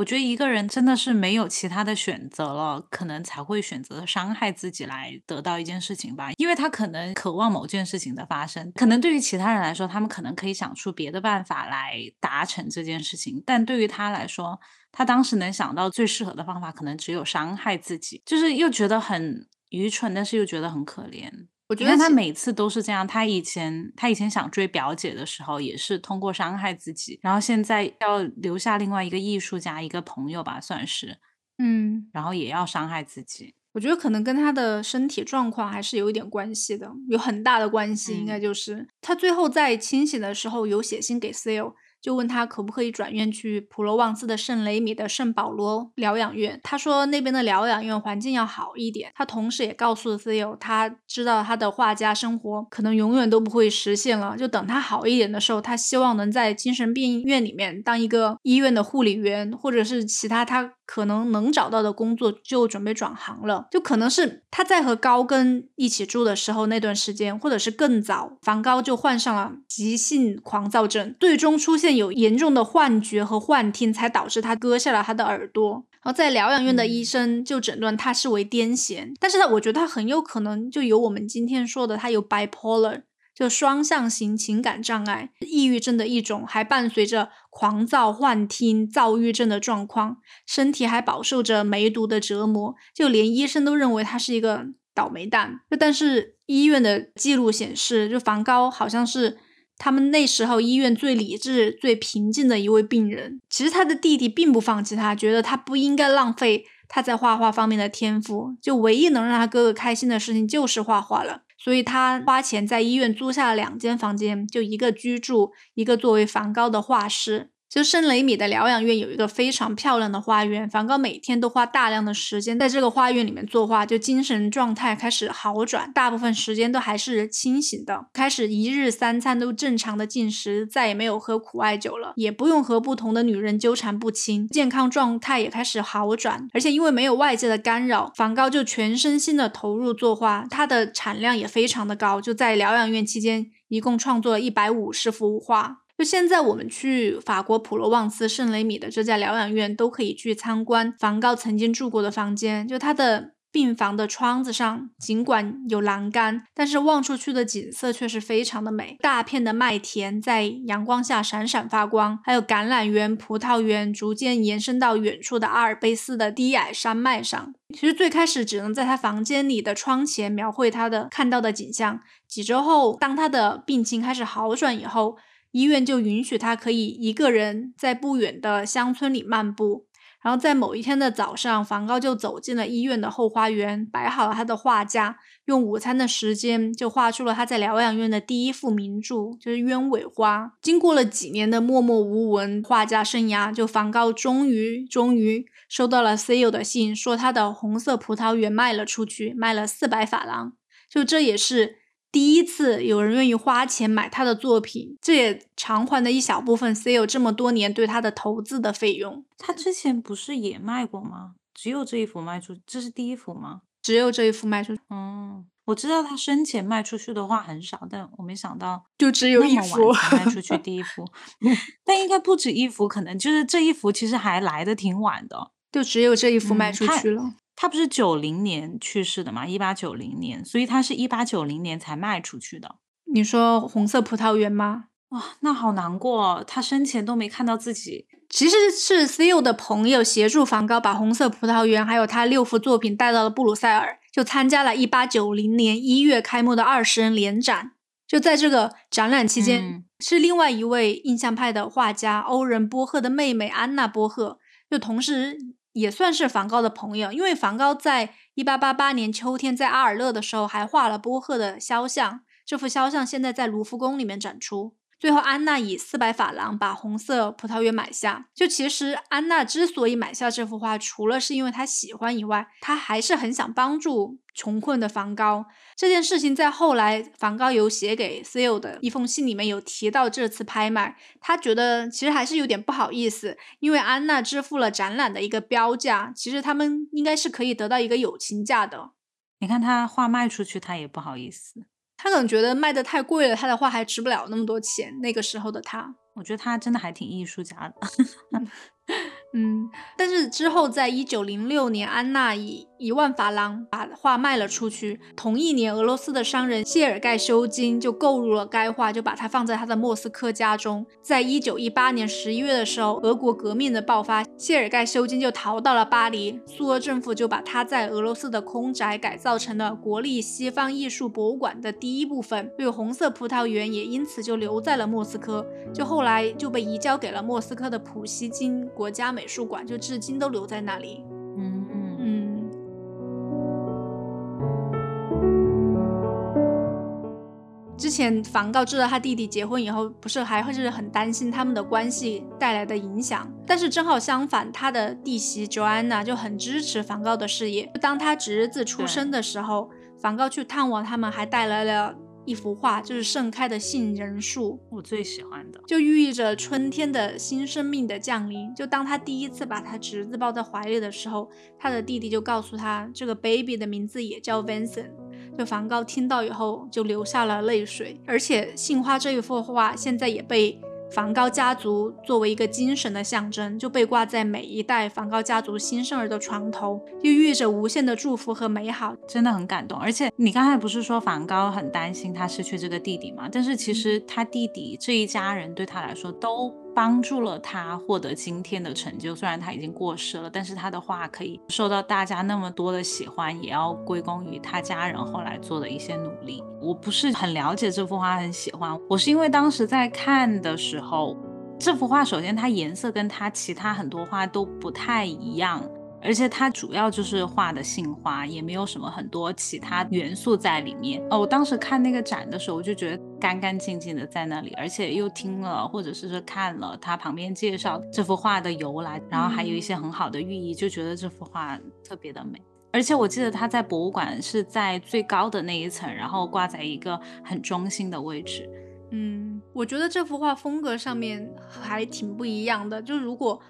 我觉得一个人真的是没有其他的选择了，可能才会选择伤害自己来得到一件事情吧。因为他可能渴望某件事情的发生，可能对于其他人来说，他们可能可以想出别的办法来达成这件事情，但对于他来说，他当时能想到最适合的方法，可能只有伤害自己，就是又觉得很愚蠢，但是又觉得很可怜。我觉得他每次都是这样。他以前他以前想追表姐的时候，也是通过伤害自己。然后现在要留下另外一个艺术家，一个朋友吧，算是，嗯，然后也要伤害自己。我觉得可能跟他的身体状况还是有一点关系的，有很大的关系。应该就是他最后在清醒的时候有写信给 O。就问他可不可以转院去普罗旺斯的圣雷米的圣保罗疗养院。他说那边的疗养院环境要好一点。他同时也告诉 Theo，他知道他的画家生活可能永远都不会实现了。就等他好一点的时候，他希望能在精神病院里面当一个医院的护理员，或者是其他他。可能能找到的工作就准备转行了，就可能是他在和高更一起住的时候那段时间，或者是更早，梵高就患上了急性狂躁症，最终出现有严重的幻觉和幻听，才导致他割下了他的耳朵。然后在疗养院的医生就诊断他是为癫痫，但是呢，我觉得他很有可能就有我们今天说的他有 bipolar。就双向型情感障碍，抑郁症的一种，还伴随着狂躁、幻听、躁郁症的状况，身体还饱受着梅毒的折磨，就连医生都认为他是一个倒霉蛋。就但是医院的记录显示，就梵高好像是他们那时候医院最理智、最平静的一位病人。其实他的弟弟并不放弃他，觉得他不应该浪费他在画画方面的天赋，就唯一能让他哥哥开心的事情就是画画了。所以他花钱在医院租下了两间房间，就一个居住，一个作为梵高的画室。就圣雷米的疗养院有一个非常漂亮的花园，梵高每天都花大量的时间在这个花园里面作画，就精神状态开始好转，大部分时间都还是清醒的，开始一日三餐都正常的进食，再也没有喝苦艾酒了，也不用和不同的女人纠缠不清，健康状态也开始好转，而且因为没有外界的干扰，梵高就全身心的投入作画，他的产量也非常的高，就在疗养院期间，一共创作了一百五十幅画。就现在我们去法国普罗旺斯圣雷米的这家疗养院，都可以去参观梵高曾经住过的房间，就他的。病房的窗子上尽管有栏杆，但是望出去的景色却是非常的美。大片的麦田在阳光下闪闪发光，还有橄榄园、葡萄园，逐渐延伸到远处的阿尔卑斯的低矮山脉上。其实最开始只能在他房间里的窗前描绘他的看到的景象。几周后，当他的病情开始好转以后，医院就允许他可以一个人在不远的乡村里漫步。然后在某一天的早上，梵高就走进了医院的后花园，摆好了他的画架，用午餐的时间就画出了他在疗养院的第一幅名著，就是鸢尾花。经过了几年的默默无闻画家生涯，就梵高终于终于收到了 CEO 的信，说他的红色葡萄园卖了出去，卖了四百法郎。就这也是。第一次有人愿意花钱买他的作品，这也偿还了一小部分 C.O 这么多年对他的投资的费用。他之前不是也卖过吗？只有这一幅卖出，这是第一幅吗？只有这一幅卖出。嗯，我知道他生前卖出去的画很少，但我没想到就只有一幅卖出去第一幅。但应该不止一幅，可能就是这一幅其实还来的挺晚的，就只有这一幅卖出去了。他不是九零年去世的嘛？一八九零年，所以他是一八九零年才卖出去的。你说红色葡萄园吗？哇，那好难过，他生前都没看到自己。其实是 C.O 的朋友协助梵高把红色葡萄园还有他六幅作品带到了布鲁塞尔，就参加了一八九零年一月开幕的二十人联展。就在这个展览期间，是另外一位印象派的画家欧仁波赫的妹妹安娜波赫，就同时。也算是梵高的朋友，因为梵高在一八八八年秋天在阿尔勒的时候还画了波赫的肖像，这幅肖像现在在卢浮宫里面展出。最后，安娜以四百法郎把红色葡萄园买下。就其实，安娜之所以买下这幅画，除了是因为她喜欢以外，她还是很想帮助穷困的梵高。这件事情在后来梵高有写给 C.O 的一封信里面有提到这次拍卖，他觉得其实还是有点不好意思，因为安娜支付了展览的一个标价，其实他们应该是可以得到一个友情价的。你看他画卖出去，他也不好意思。他可能觉得卖的太贵了，他的画还值不了那么多钱。那个时候的他，我觉得他真的还挺艺术家的。嗯，但是之后，在一九零六年，安娜以一万法郎把画卖了出去。同一年，俄罗斯的商人谢尔盖修金就购入了该画，就把它放在他的莫斯科家中。在一九一八年十一月的时候，俄国革命的爆发，谢尔盖修金就逃到了巴黎，苏俄政府就把他在俄罗斯的空宅改造成了国立西方艺术博物馆的第一部分。对红色葡萄园也因此就留在了莫斯科，就后来就被移交给了莫斯科的普希金国家美。术馆就至今都留在那里。嗯。之前梵高知道他弟弟结婚以后，不是还会是很担心他们的关系带来的影响。但是正好相反，他的弟媳 Joanna 就很支持梵高的事业。当他侄子出生的时候，梵高去探望他们，还带来了。一幅画就是盛开的杏仁树，我最喜欢的，就寓意着春天的新生命的降临。就当他第一次把他侄子抱在怀里的时候，他的弟弟就告诉他，这个 baby 的名字也叫 Vincent。就梵高听到以后就流下了泪水，而且杏花这一幅画现在也被。梵高家族作为一个精神的象征，就被挂在每一代梵高家族新生儿的床头，又寓意着无限的祝福和美好，真的很感动。而且你刚才不是说梵高很担心他失去这个弟弟吗？但是其实他弟弟这一家人对他来说都。帮助了他获得今天的成就。虽然他已经过世了，但是他的画可以受到大家那么多的喜欢，也要归功于他家人后来做的一些努力。我不是很了解这幅画，很喜欢。我是因为当时在看的时候，这幅画首先它颜色跟它其他很多画都不太一样。而且它主要就是画的杏花，也没有什么很多其他元素在里面。哦，我当时看那个展的时候，我就觉得干干净净的在那里，而且又听了或者是说看了它旁边介绍这幅画的由来，然后还有一些很好的寓意，就觉得这幅画特别的美。而且我记得它在博物馆是在最高的那一层，然后挂在一个很中心的位置。嗯，我觉得这幅画风格上面还挺不一样的，就如果。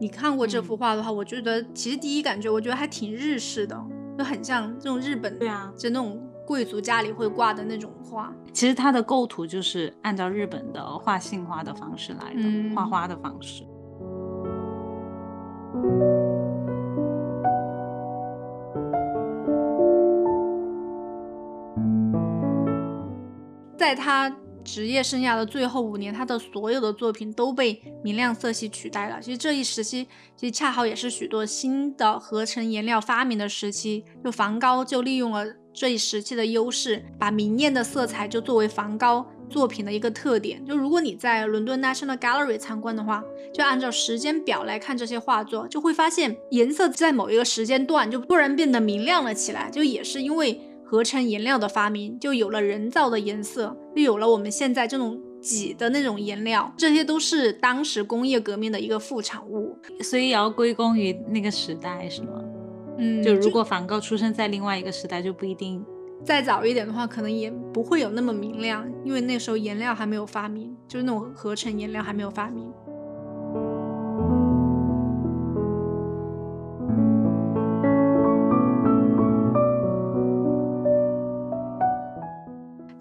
你看过这幅画的话，我觉得其实第一感觉，我觉得还挺日式的，就很像这种日本对啊，就那种贵族家里会挂的那种画。其实它的构图就是按照日本的画杏花的方式来的，嗯画花的方式。在他职业生涯的最后五年，他的所有的作品都被明亮色系取代了。其实这一时期，其实恰好也是许多新的合成颜料发明的时期。就梵高就利用了这一时期的优势，把明艳的色彩就作为梵高作品的一个特点。就如果你在伦敦 National Gallery 参观的话，就按照时间表来看这些画作，就会发现颜色在某一个时间段就突然变得明亮了起来，就也是因为。合成颜料的发明，就有了人造的颜色，又有了我们现在这种挤的那种颜料，这些都是当时工业革命的一个副产物。所以也要归功于那个时代，是吗？嗯，就如果梵高出生在另外一个时代，就不一定。再早一点的话，可能也不会有那么明亮，因为那时候颜料还没有发明，就是那种合成颜料还没有发明。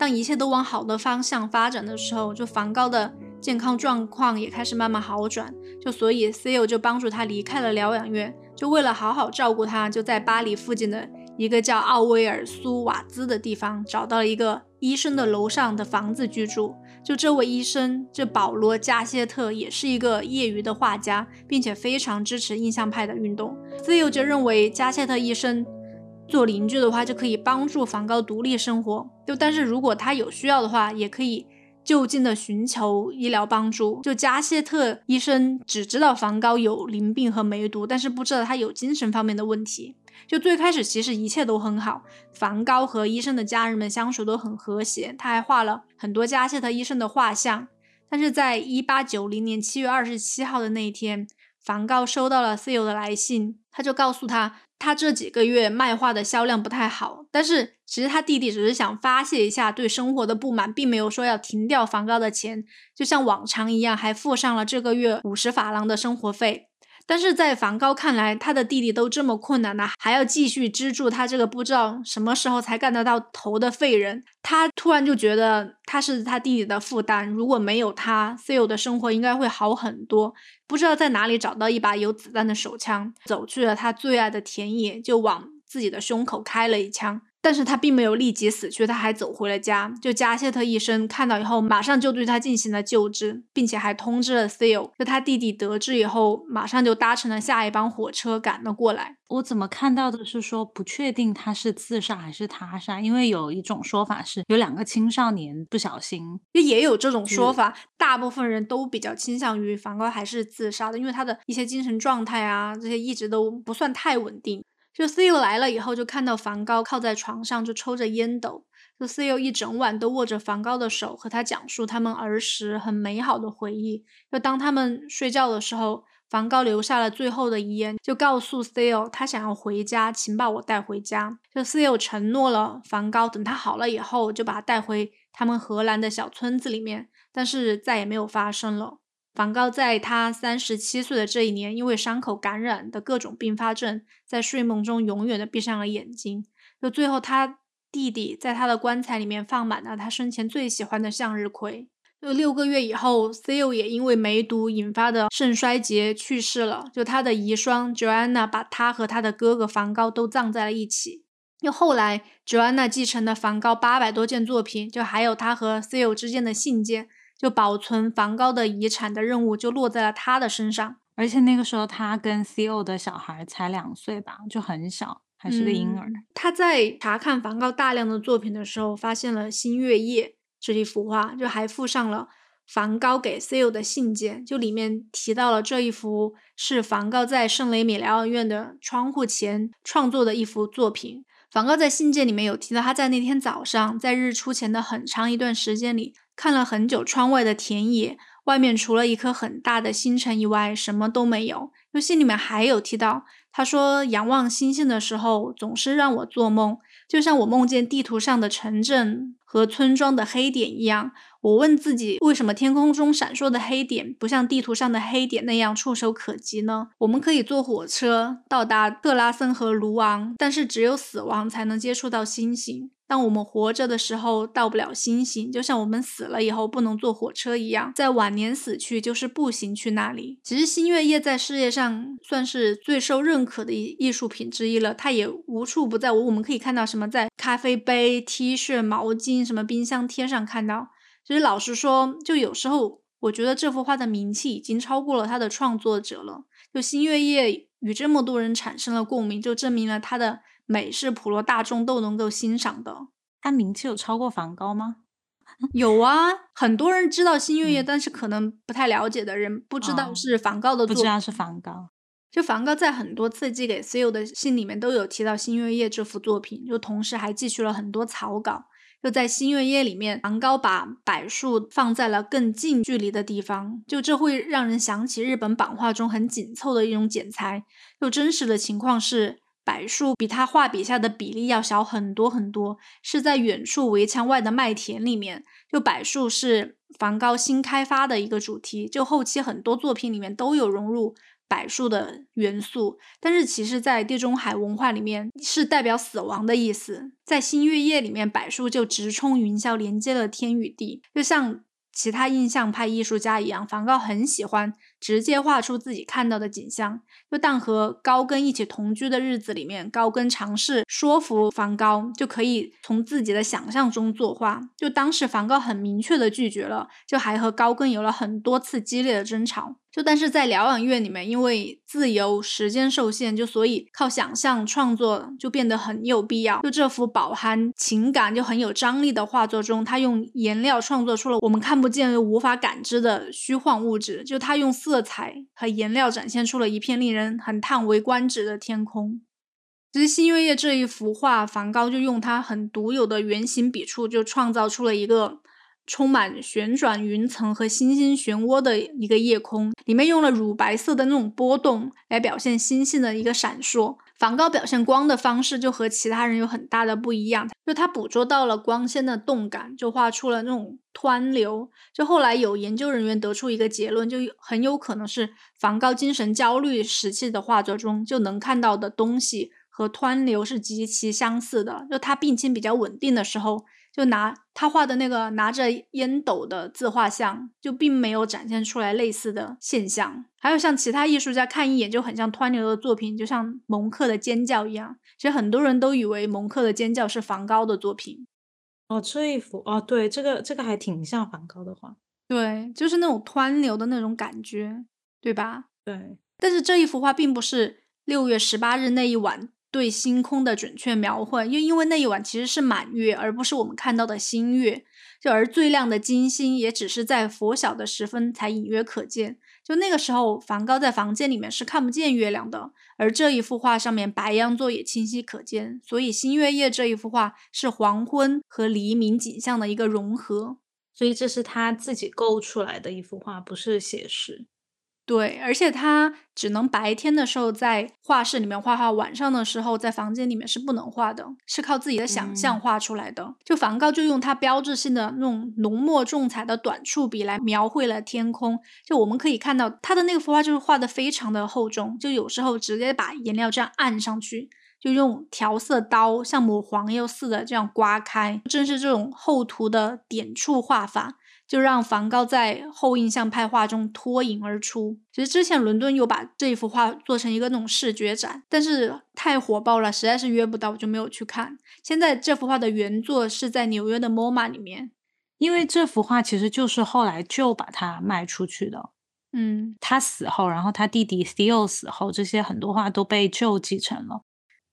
当一切都往好的方向发展的时候，就梵高的健康状况也开始慢慢好转，就所以 Theo 就帮助他离开了疗养院，就为了好好照顾他，就在巴黎附近的一个叫奥威尔苏瓦兹的地方找到了一个医生的楼上的房子居住。就这位医生，这保罗加歇特也是一个业余的画家，并且非常支持印象派的运动。Theo 就认为加谢特医生。做邻居的话，就可以帮助梵高独立生活。就但是如果他有需要的话，也可以就近的寻求医疗帮助。就加谢特医生只知道梵高有淋病和梅毒，但是不知道他有精神方面的问题。就最开始其实一切都很好，梵高和医生的家人们相处都很和谐，他还画了很多加谢特医生的画像。但是在一八九零年七月二十七号的那一天，梵高收到了 Theo 的来信，他就告诉他。他这几个月卖画的销量不太好，但是其实他弟弟只是想发泄一下对生活的不满，并没有说要停掉梵高的钱，就像往常一样，还付上了这个月五十法郎的生活费。但是在梵高看来，他的弟弟都这么困难了，还要继续资助他这个不知道什么时候才干得到头的废人，他突然就觉得他是他弟弟的负担。如果没有他，Theo 的生活应该会好很多。不知道在哪里找到一把有子弹的手枪，走去了他最爱的田野，就往自己的胸口开了一枪。但是他并没有立即死去，他还走回了家。就加谢特医生看到以后，马上就对他进行了救治，并且还通知了 Theo。就他弟弟得知以后，马上就搭乘了下一班火车赶了过来。我怎么看到的是说不确定他是自杀还是他杀，因为有一种说法是有两个青少年不小心，就也有这种说法。大部分人都比较倾向于梵高还是自杀的，因为他的一些精神状态啊，这些一直都不算太稳定。就 Theo 来了以后，就看到梵高靠在床上，就抽着烟斗。就 Theo 一整晚都握着梵高的手，和他讲述他们儿时很美好的回忆。就当他们睡觉的时候，梵高留下了最后的遗言，就告诉 Theo 他想要回家，请把我带回家。就 Theo 承诺了梵高，等他好了以后，就把他带回他们荷兰的小村子里面。但是再也没有发生了。梵高在他三十七岁的这一年，因为伤口感染的各种并发症，在睡梦中永远的闭上了眼睛。就最后，他弟弟在他的棺材里面放满了他生前最喜欢的向日葵。就六个月以后，Theo 也因为梅毒引发的肾衰竭去世了。就他的遗孀 Joanna 把他和他的哥哥梵高都葬在了一起。又后来，Joanna 继承了梵高八百多件作品，就还有他和 Theo 之间的信件。就保存梵高的遗产的任务就落在了他的身上，而且那个时候他跟 Theo 的小孩才两岁吧，就很小，还是个婴儿。他在查看梵高大量的作品的时候，发现了《新月夜》这一幅画，就还附上了梵高给 Theo 的信件，就里面提到了这一幅是梵高在圣雷米疗养院的窗户前创作的一幅作品。梵高在信件里面有提到，他在那天早上，在日出前的很长一段时间里。看了很久窗外的田野，外面除了一颗很大的星辰以外，什么都没有。游戏里面还有提到，他说仰望星星的时候，总是让我做梦，就像我梦见地图上的城镇和村庄的黑点一样。我问自己，为什么天空中闪烁的黑点不像地图上的黑点那样触手可及呢？我们可以坐火车到达特拉森和卢昂，但是只有死亡才能接触到星星。当我们活着的时候到不了星星，就像我们死了以后不能坐火车一样，在晚年死去就是步行去那里。其实新月夜在世界上算是最受认可的艺艺术品之一了，它也无处不在。我我们可以看到什么在咖啡杯、T 恤、毛巾、什么冰箱贴上看到。其实老实说，就有时候我觉得这幅画的名气已经超过了它的创作者了。就新月夜与这么多人产生了共鸣，就证明了它的。美是普罗大众都能够欣赏的。他名气有超过梵高吗？有啊，很多人知道新月夜，但是可能不太了解的人不知道是梵高的作。不知道是梵高。就梵高在很多次寄给 C.O. 的信里面都有提到新月夜这幅作品，就同时还寄去了很多草稿。就在新月夜里面，梵高把柏树放在了更近距离的地方，就这会让人想起日本版画中很紧凑的一种剪裁。就真实的情况是。柏树比他画笔下的比例要小很多很多，是在远处围墙外的麦田里面。就柏树是梵高新开发的一个主题，就后期很多作品里面都有融入柏树的元素。但是其实，在地中海文化里面是代表死亡的意思。在新月夜里面，柏树就直冲云霄，连接了天与地，就像。其他印象派艺术家一样，梵高很喜欢直接画出自己看到的景象。就当和高更一起同居的日子里面，高更尝试说服梵高，就可以从自己的想象中作画。就当时梵高很明确的拒绝了，就还和高更有了很多次激烈的争吵。就但是在疗养院里面，因为自由时间受限，就所以靠想象创作就变得很有必要。就这幅饱含情感就很有张力的画作中，他用颜料创作出了我们看不见又无法感知的虚幻物质。就他用色彩和颜料展现出了一片令人很叹为观止的天空。其实《星月夜》这一幅画，梵高就用他很独有的圆形笔触，就创造出了一个。充满旋转云层和星星漩涡的一个夜空，里面用了乳白色的那种波动来表现星星的一个闪烁。梵高表现光的方式就和其他人有很大的不一样，就他捕捉到了光线的动感，就画出了那种湍流。就后来有研究人员得出一个结论，就很有可能是梵高精神焦虑时期的画作中就能看到的东西和湍流是极其相似的。就他病情比较稳定的时候。就拿他画的那个拿着烟斗的自画像，就并没有展现出来类似的现象。还有像其他艺术家看一眼就很像湍流的作品，就像蒙克的尖叫一样。其实很多人都以为蒙克的尖叫是梵高的作品。哦，这一幅哦，对，这个这个还挺像梵高的画。对，就是那种湍流的那种感觉，对吧？对。但是这一幅画并不是六月十八日那一晚。对星空的准确描绘，因为因为那一晚其实是满月，而不是我们看到的新月。就而最亮的金星也只是在拂晓的时分才隐约可见。就那个时候，梵高在房间里面是看不见月亮的，而这一幅画上面白羊座也清晰可见。所以新月夜这一幅画是黄昏和黎明景象的一个融合。所以这是他自己构出来的一幅画，不是写实。对，而且他只能白天的时候在画室里面画画，晚上的时候在房间里面是不能画的，是靠自己的想象画出来的。就梵高就用他标志性的那种浓墨重彩的短触笔来描绘了天空。就我们可以看到他的那幅画就是画的非常的厚重，就有时候直接把颜料这样按上去，就用调色刀像抹黄油似的这样刮开，正是这种厚涂的点触画法。就让梵高在后印象派画中脱颖而出。其实之前伦敦有把这一幅画做成一个那种视觉展，但是太火爆了，实在是约不到，我就没有去看。现在这幅画的原作是在纽约的 MoMA 里面，因为这幅画其实就是后来就把它卖出去的。嗯，他死后，然后他弟弟 Theo 死后，这些很多画都被旧继承了。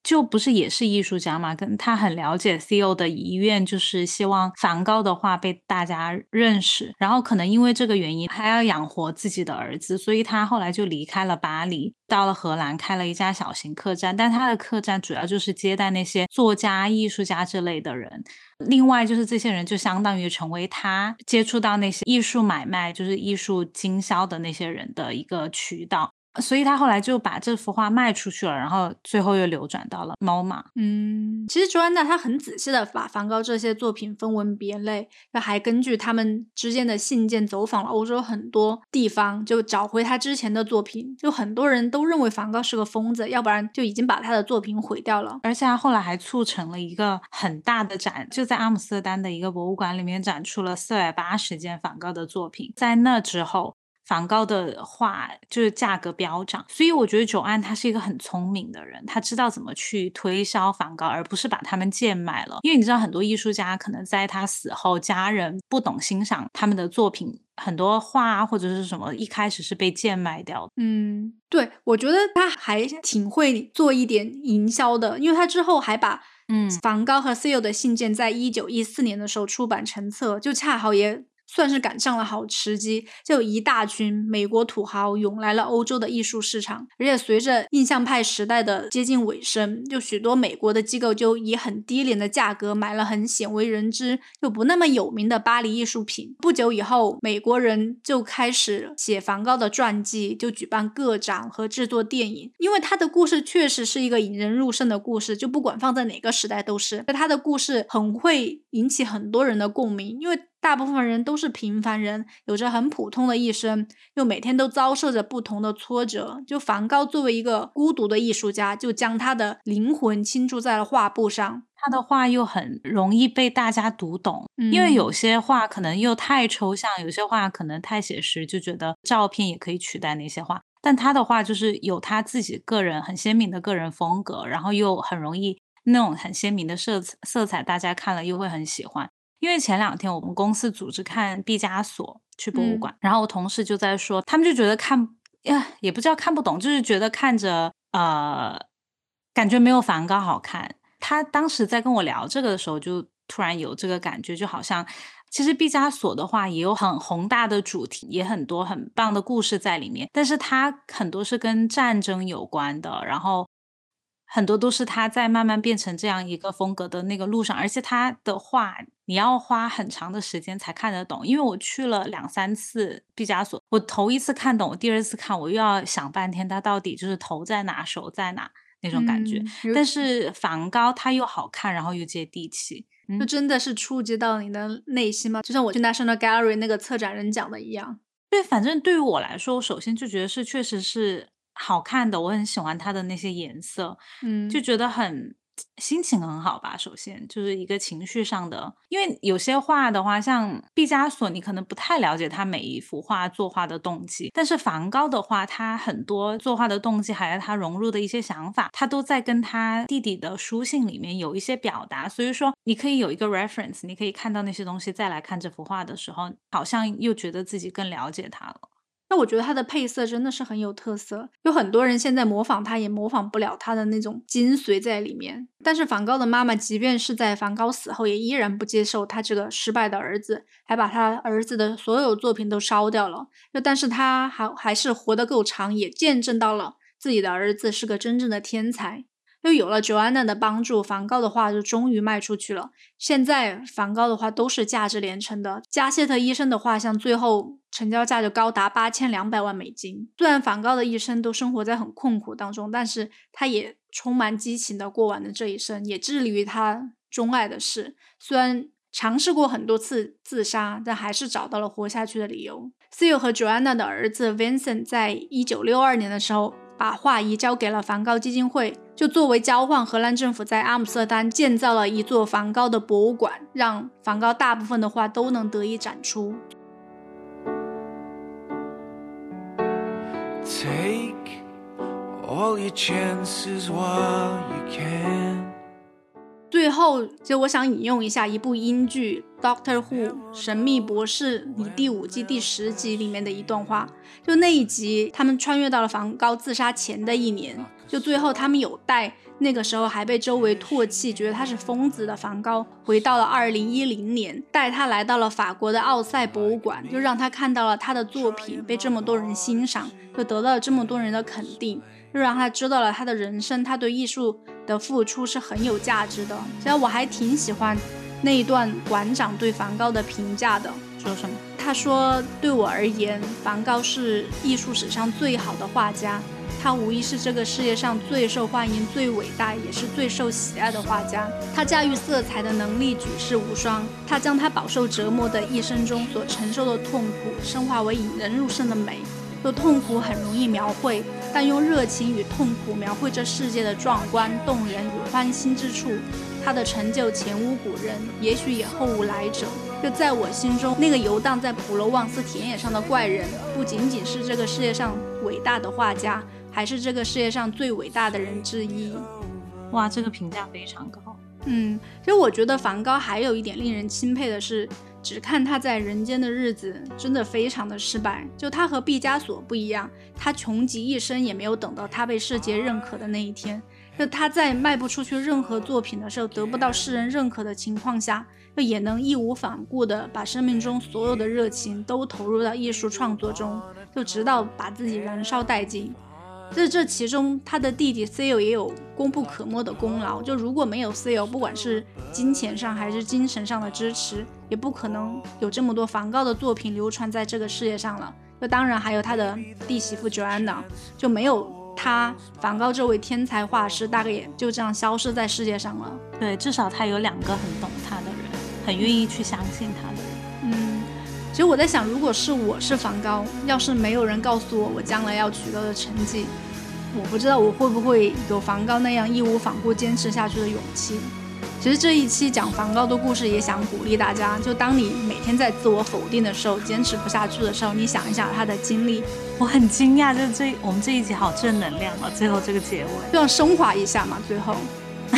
就不是也是艺术家嘛？跟他很了解 Theo 的遗愿，就是希望梵高的画被大家认识。然后可能因为这个原因，还要养活自己的儿子，所以他后来就离开了巴黎，到了荷兰开了一家小型客栈。但他的客栈主要就是接待那些作家、艺术家之类的人。另外就是这些人就相当于成为他接触到那些艺术买卖，就是艺术经销的那些人的一个渠道。所以他后来就把这幅画卖出去了，然后最后又流转到了 MoMA。嗯，其实卓安娜她很仔细的把梵高这些作品分门别类，那还根据他们之间的信件走访了欧洲很多地方，就找回他之前的作品。就很多人都认为梵高是个疯子，要不然就已经把他的作品毁掉了。而且他后来还促成了一个很大的展，就在阿姆斯特丹的一个博物馆里面展出了四百八十件梵高的作品。在那之后。梵高的画就是价格飙涨，所以我觉得九安他是一个很聪明的人，他知道怎么去推销梵高，而不是把他们贱卖了。因为你知道，很多艺术家可能在他死后，家人不懂欣赏他们的作品，很多画或者是什么，一开始是被贱卖掉。嗯，对，我觉得他还挺会做一点营销的，因为他之后还把嗯梵高和 Theo 的信件在一九一四年的时候出版成册，就恰好也。算是赶上了好时机，就一大群美国土豪涌来了欧洲的艺术市场，而且随着印象派时代的接近尾声，就许多美国的机构就以很低廉的价格买了很鲜为人知又不那么有名的巴黎艺术品。不久以后，美国人就开始写梵高的传记，就举办个展和制作电影，因为他的故事确实是一个引人入胜的故事，就不管放在哪个时代都是。他的故事很会引起很多人的共鸣，因为。大部分人都是平凡人，有着很普通的一生，又每天都遭受着不同的挫折。就梵高作为一个孤独的艺术家，就将他的灵魂倾注在了画布上。他的画又很容易被大家读懂，因为有些画可能又太抽象，有些画可能太写实，就觉得照片也可以取代那些画。但他的画就是有他自己个人很鲜明的个人风格，然后又很容易那种很鲜明的色色彩，大家看了又会很喜欢。因为前两天我们公司组织看毕加索去博物馆，然后我同事就在说，他们就觉得看呀，也不叫看不懂，就是觉得看着呃，感觉没有梵高好看。他当时在跟我聊这个的时候，就突然有这个感觉，就好像其实毕加索的话也有很宏大的主题，也很多很棒的故事在里面，但是他很多是跟战争有关的，然后。很多都是他在慢慢变成这样一个风格的那个路上，而且他的画你要花很长的时间才看得懂。因为我去了两三次毕加索，我头一次看懂，我第二次看我又要想半天，他到底就是头在哪，手在哪那种感觉。但是梵高他又好看，然后又接地气，就真的是触及到你的内心吗？就像我去 National Gallery 那个策展人讲的一样。对，反正对于我来说，我首先就觉得是确实是。好看的，我很喜欢它的那些颜色，嗯，就觉得很心情很好吧。首先就是一个情绪上的，因为有些画的话，像毕加索，你可能不太了解他每一幅画作画的动机，但是梵高的话，他很多作画的动机，还有他融入的一些想法，他都在跟他弟弟的书信里面有一些表达。所以说，你可以有一个 reference，你可以看到那些东西，再来看这幅画的时候，好像又觉得自己更了解他了。我觉得它的配色真的是很有特色，有很多人现在模仿他也模仿不了他的那种精髓在里面。但是梵高的妈妈，即便是在梵高死后，也依然不接受他这个失败的儿子，还把他儿子的所有作品都烧掉了。就但是他还还是活得够长，也见证到了自己的儿子是个真正的天才。又有了 Joanna 的帮助，梵高的画就终于卖出去了。现在梵高的画都是价值连城的。加谢特医生的画像最后成交价就高达八千两百万美金。虽然梵高的一生都生活在很困苦当中，但是他也充满激情的过完了这一生，也致力于他钟爱的事。虽然尝试过很多次自杀，但还是找到了活下去的理由。Theo 和 Joanna 的儿子 Vincent 在一九六二年的时候。把画移交给了梵高基金会，就作为交换，荷兰政府在阿姆斯特丹建造了一座梵高的博物馆，让梵高大部分的画都能得以展出。Take all your chances while you can。最后，就我想引用一下一部英剧《Doctor Who》神秘博士里第五季第十集里面的一段话。就那一集，他们穿越到了梵高自杀前的一年。就最后，他们有带那个时候还被周围唾弃、觉得他是疯子的梵高，回到了二零一零年，带他来到了法国的奥赛博物馆，就让他看到了他的作品被这么多人欣赏，就得到了这么多人的肯定。就让他知道了他的人生，他对艺术的付出是很有价值的。其实我还挺喜欢那一段馆长对梵高的评价的，说什么？他说：“对我而言，梵高是艺术史上最好的画家。他无疑是这个世界上最受欢迎、最伟大，也是最受喜爱的画家。他驾驭色彩的能力举世无双。他将他饱受折磨的一生中所承受的痛苦，升华为引人入胜的美。说痛苦很容易描绘，但用热情与痛苦描绘这世界的壮观、动人与欢欣之处，他的成就前无古人，也许也后无来者。就在我心中，那个游荡在普罗旺斯田野上的怪人，不仅仅是这个世界上伟大的画家。”还是这个世界上最伟大的人之一，哇，这个评价非常高。嗯，其实我觉得梵高还有一点令人钦佩的是，只看他在人间的日子，真的非常的失败。就他和毕加索不一样，他穷极一生也没有等到他被世界认可的那一天。就他在卖不出去任何作品的时候，得不到世人认可的情况下，就也能义无反顾地把生命中所有的热情都投入到艺术创作中，就直到把自己燃烧殆尽。在这其中，他的弟弟 C.O 也有功不可没的功劳。就如果没有 C.O，不管是金钱上还是精神上的支持，也不可能有这么多梵高的作品流传在这个世界上了。就当然还有他的弟媳妇 Joanna，就没有他，梵高这位天才画师大概也就这样消失在世界上了。对，至少他有两个很懂他的人，很愿意去相信他的人。嗯其实我在想，如果是我是梵高，要是没有人告诉我我将来要取得的成绩，我不知道我会不会有梵高那样义无反顾坚持下去的勇气。其实这一期讲梵高的故事，也想鼓励大家，就当你每天在自我否定的时候，坚持不下去的时候，你想一想他的经历。我很惊讶，就是这我们这一集好正能量啊！最后这个结尾，就要升华一下嘛，最后。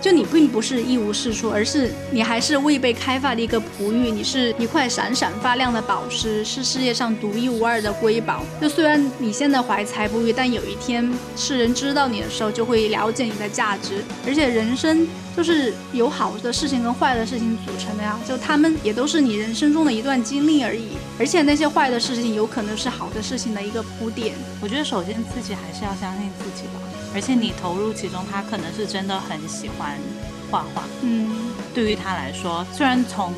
就你并不是一无是处，而是你还是未被开发的一个璞玉，你是一块闪闪发亮的宝石，是世界上独一无二的瑰宝。就虽然你现在怀才不遇，但有一天世人知道你的时候，就会了解你的价值。而且人生就是由好的事情跟坏的事情组成的呀，就他们也都是你人生中的一段经历而已。而且那些坏的事情有可能是好的事情的一个铺垫。我觉得首先自己还是要相信自己吧。而且你投入其中，他可能是真的很喜欢画画。嗯，对于他来说，虽然从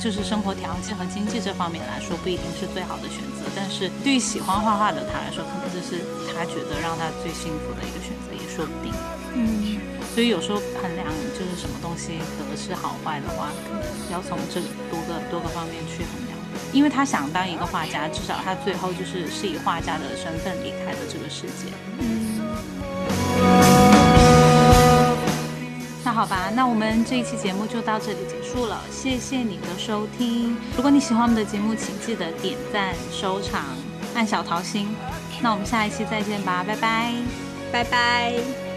就是生活条件和经济这方面来说不一定是最好的选择，但是对于喜欢画画的他来说，可能这是他觉得让他最幸福的一个选择，也说不定。嗯，所以有时候衡量就是什么东西得失好坏的话，要从这多个多个方面去衡量。因为他想当一个画家，至少他最后就是是以画家的身份离开了这个世界。嗯。那好吧，那我们这一期节目就到这里结束了，谢谢你的收听。如果你喜欢我们的节目，请记得点赞、收藏、按小桃心。那我们下一期再见吧，拜拜，拜拜。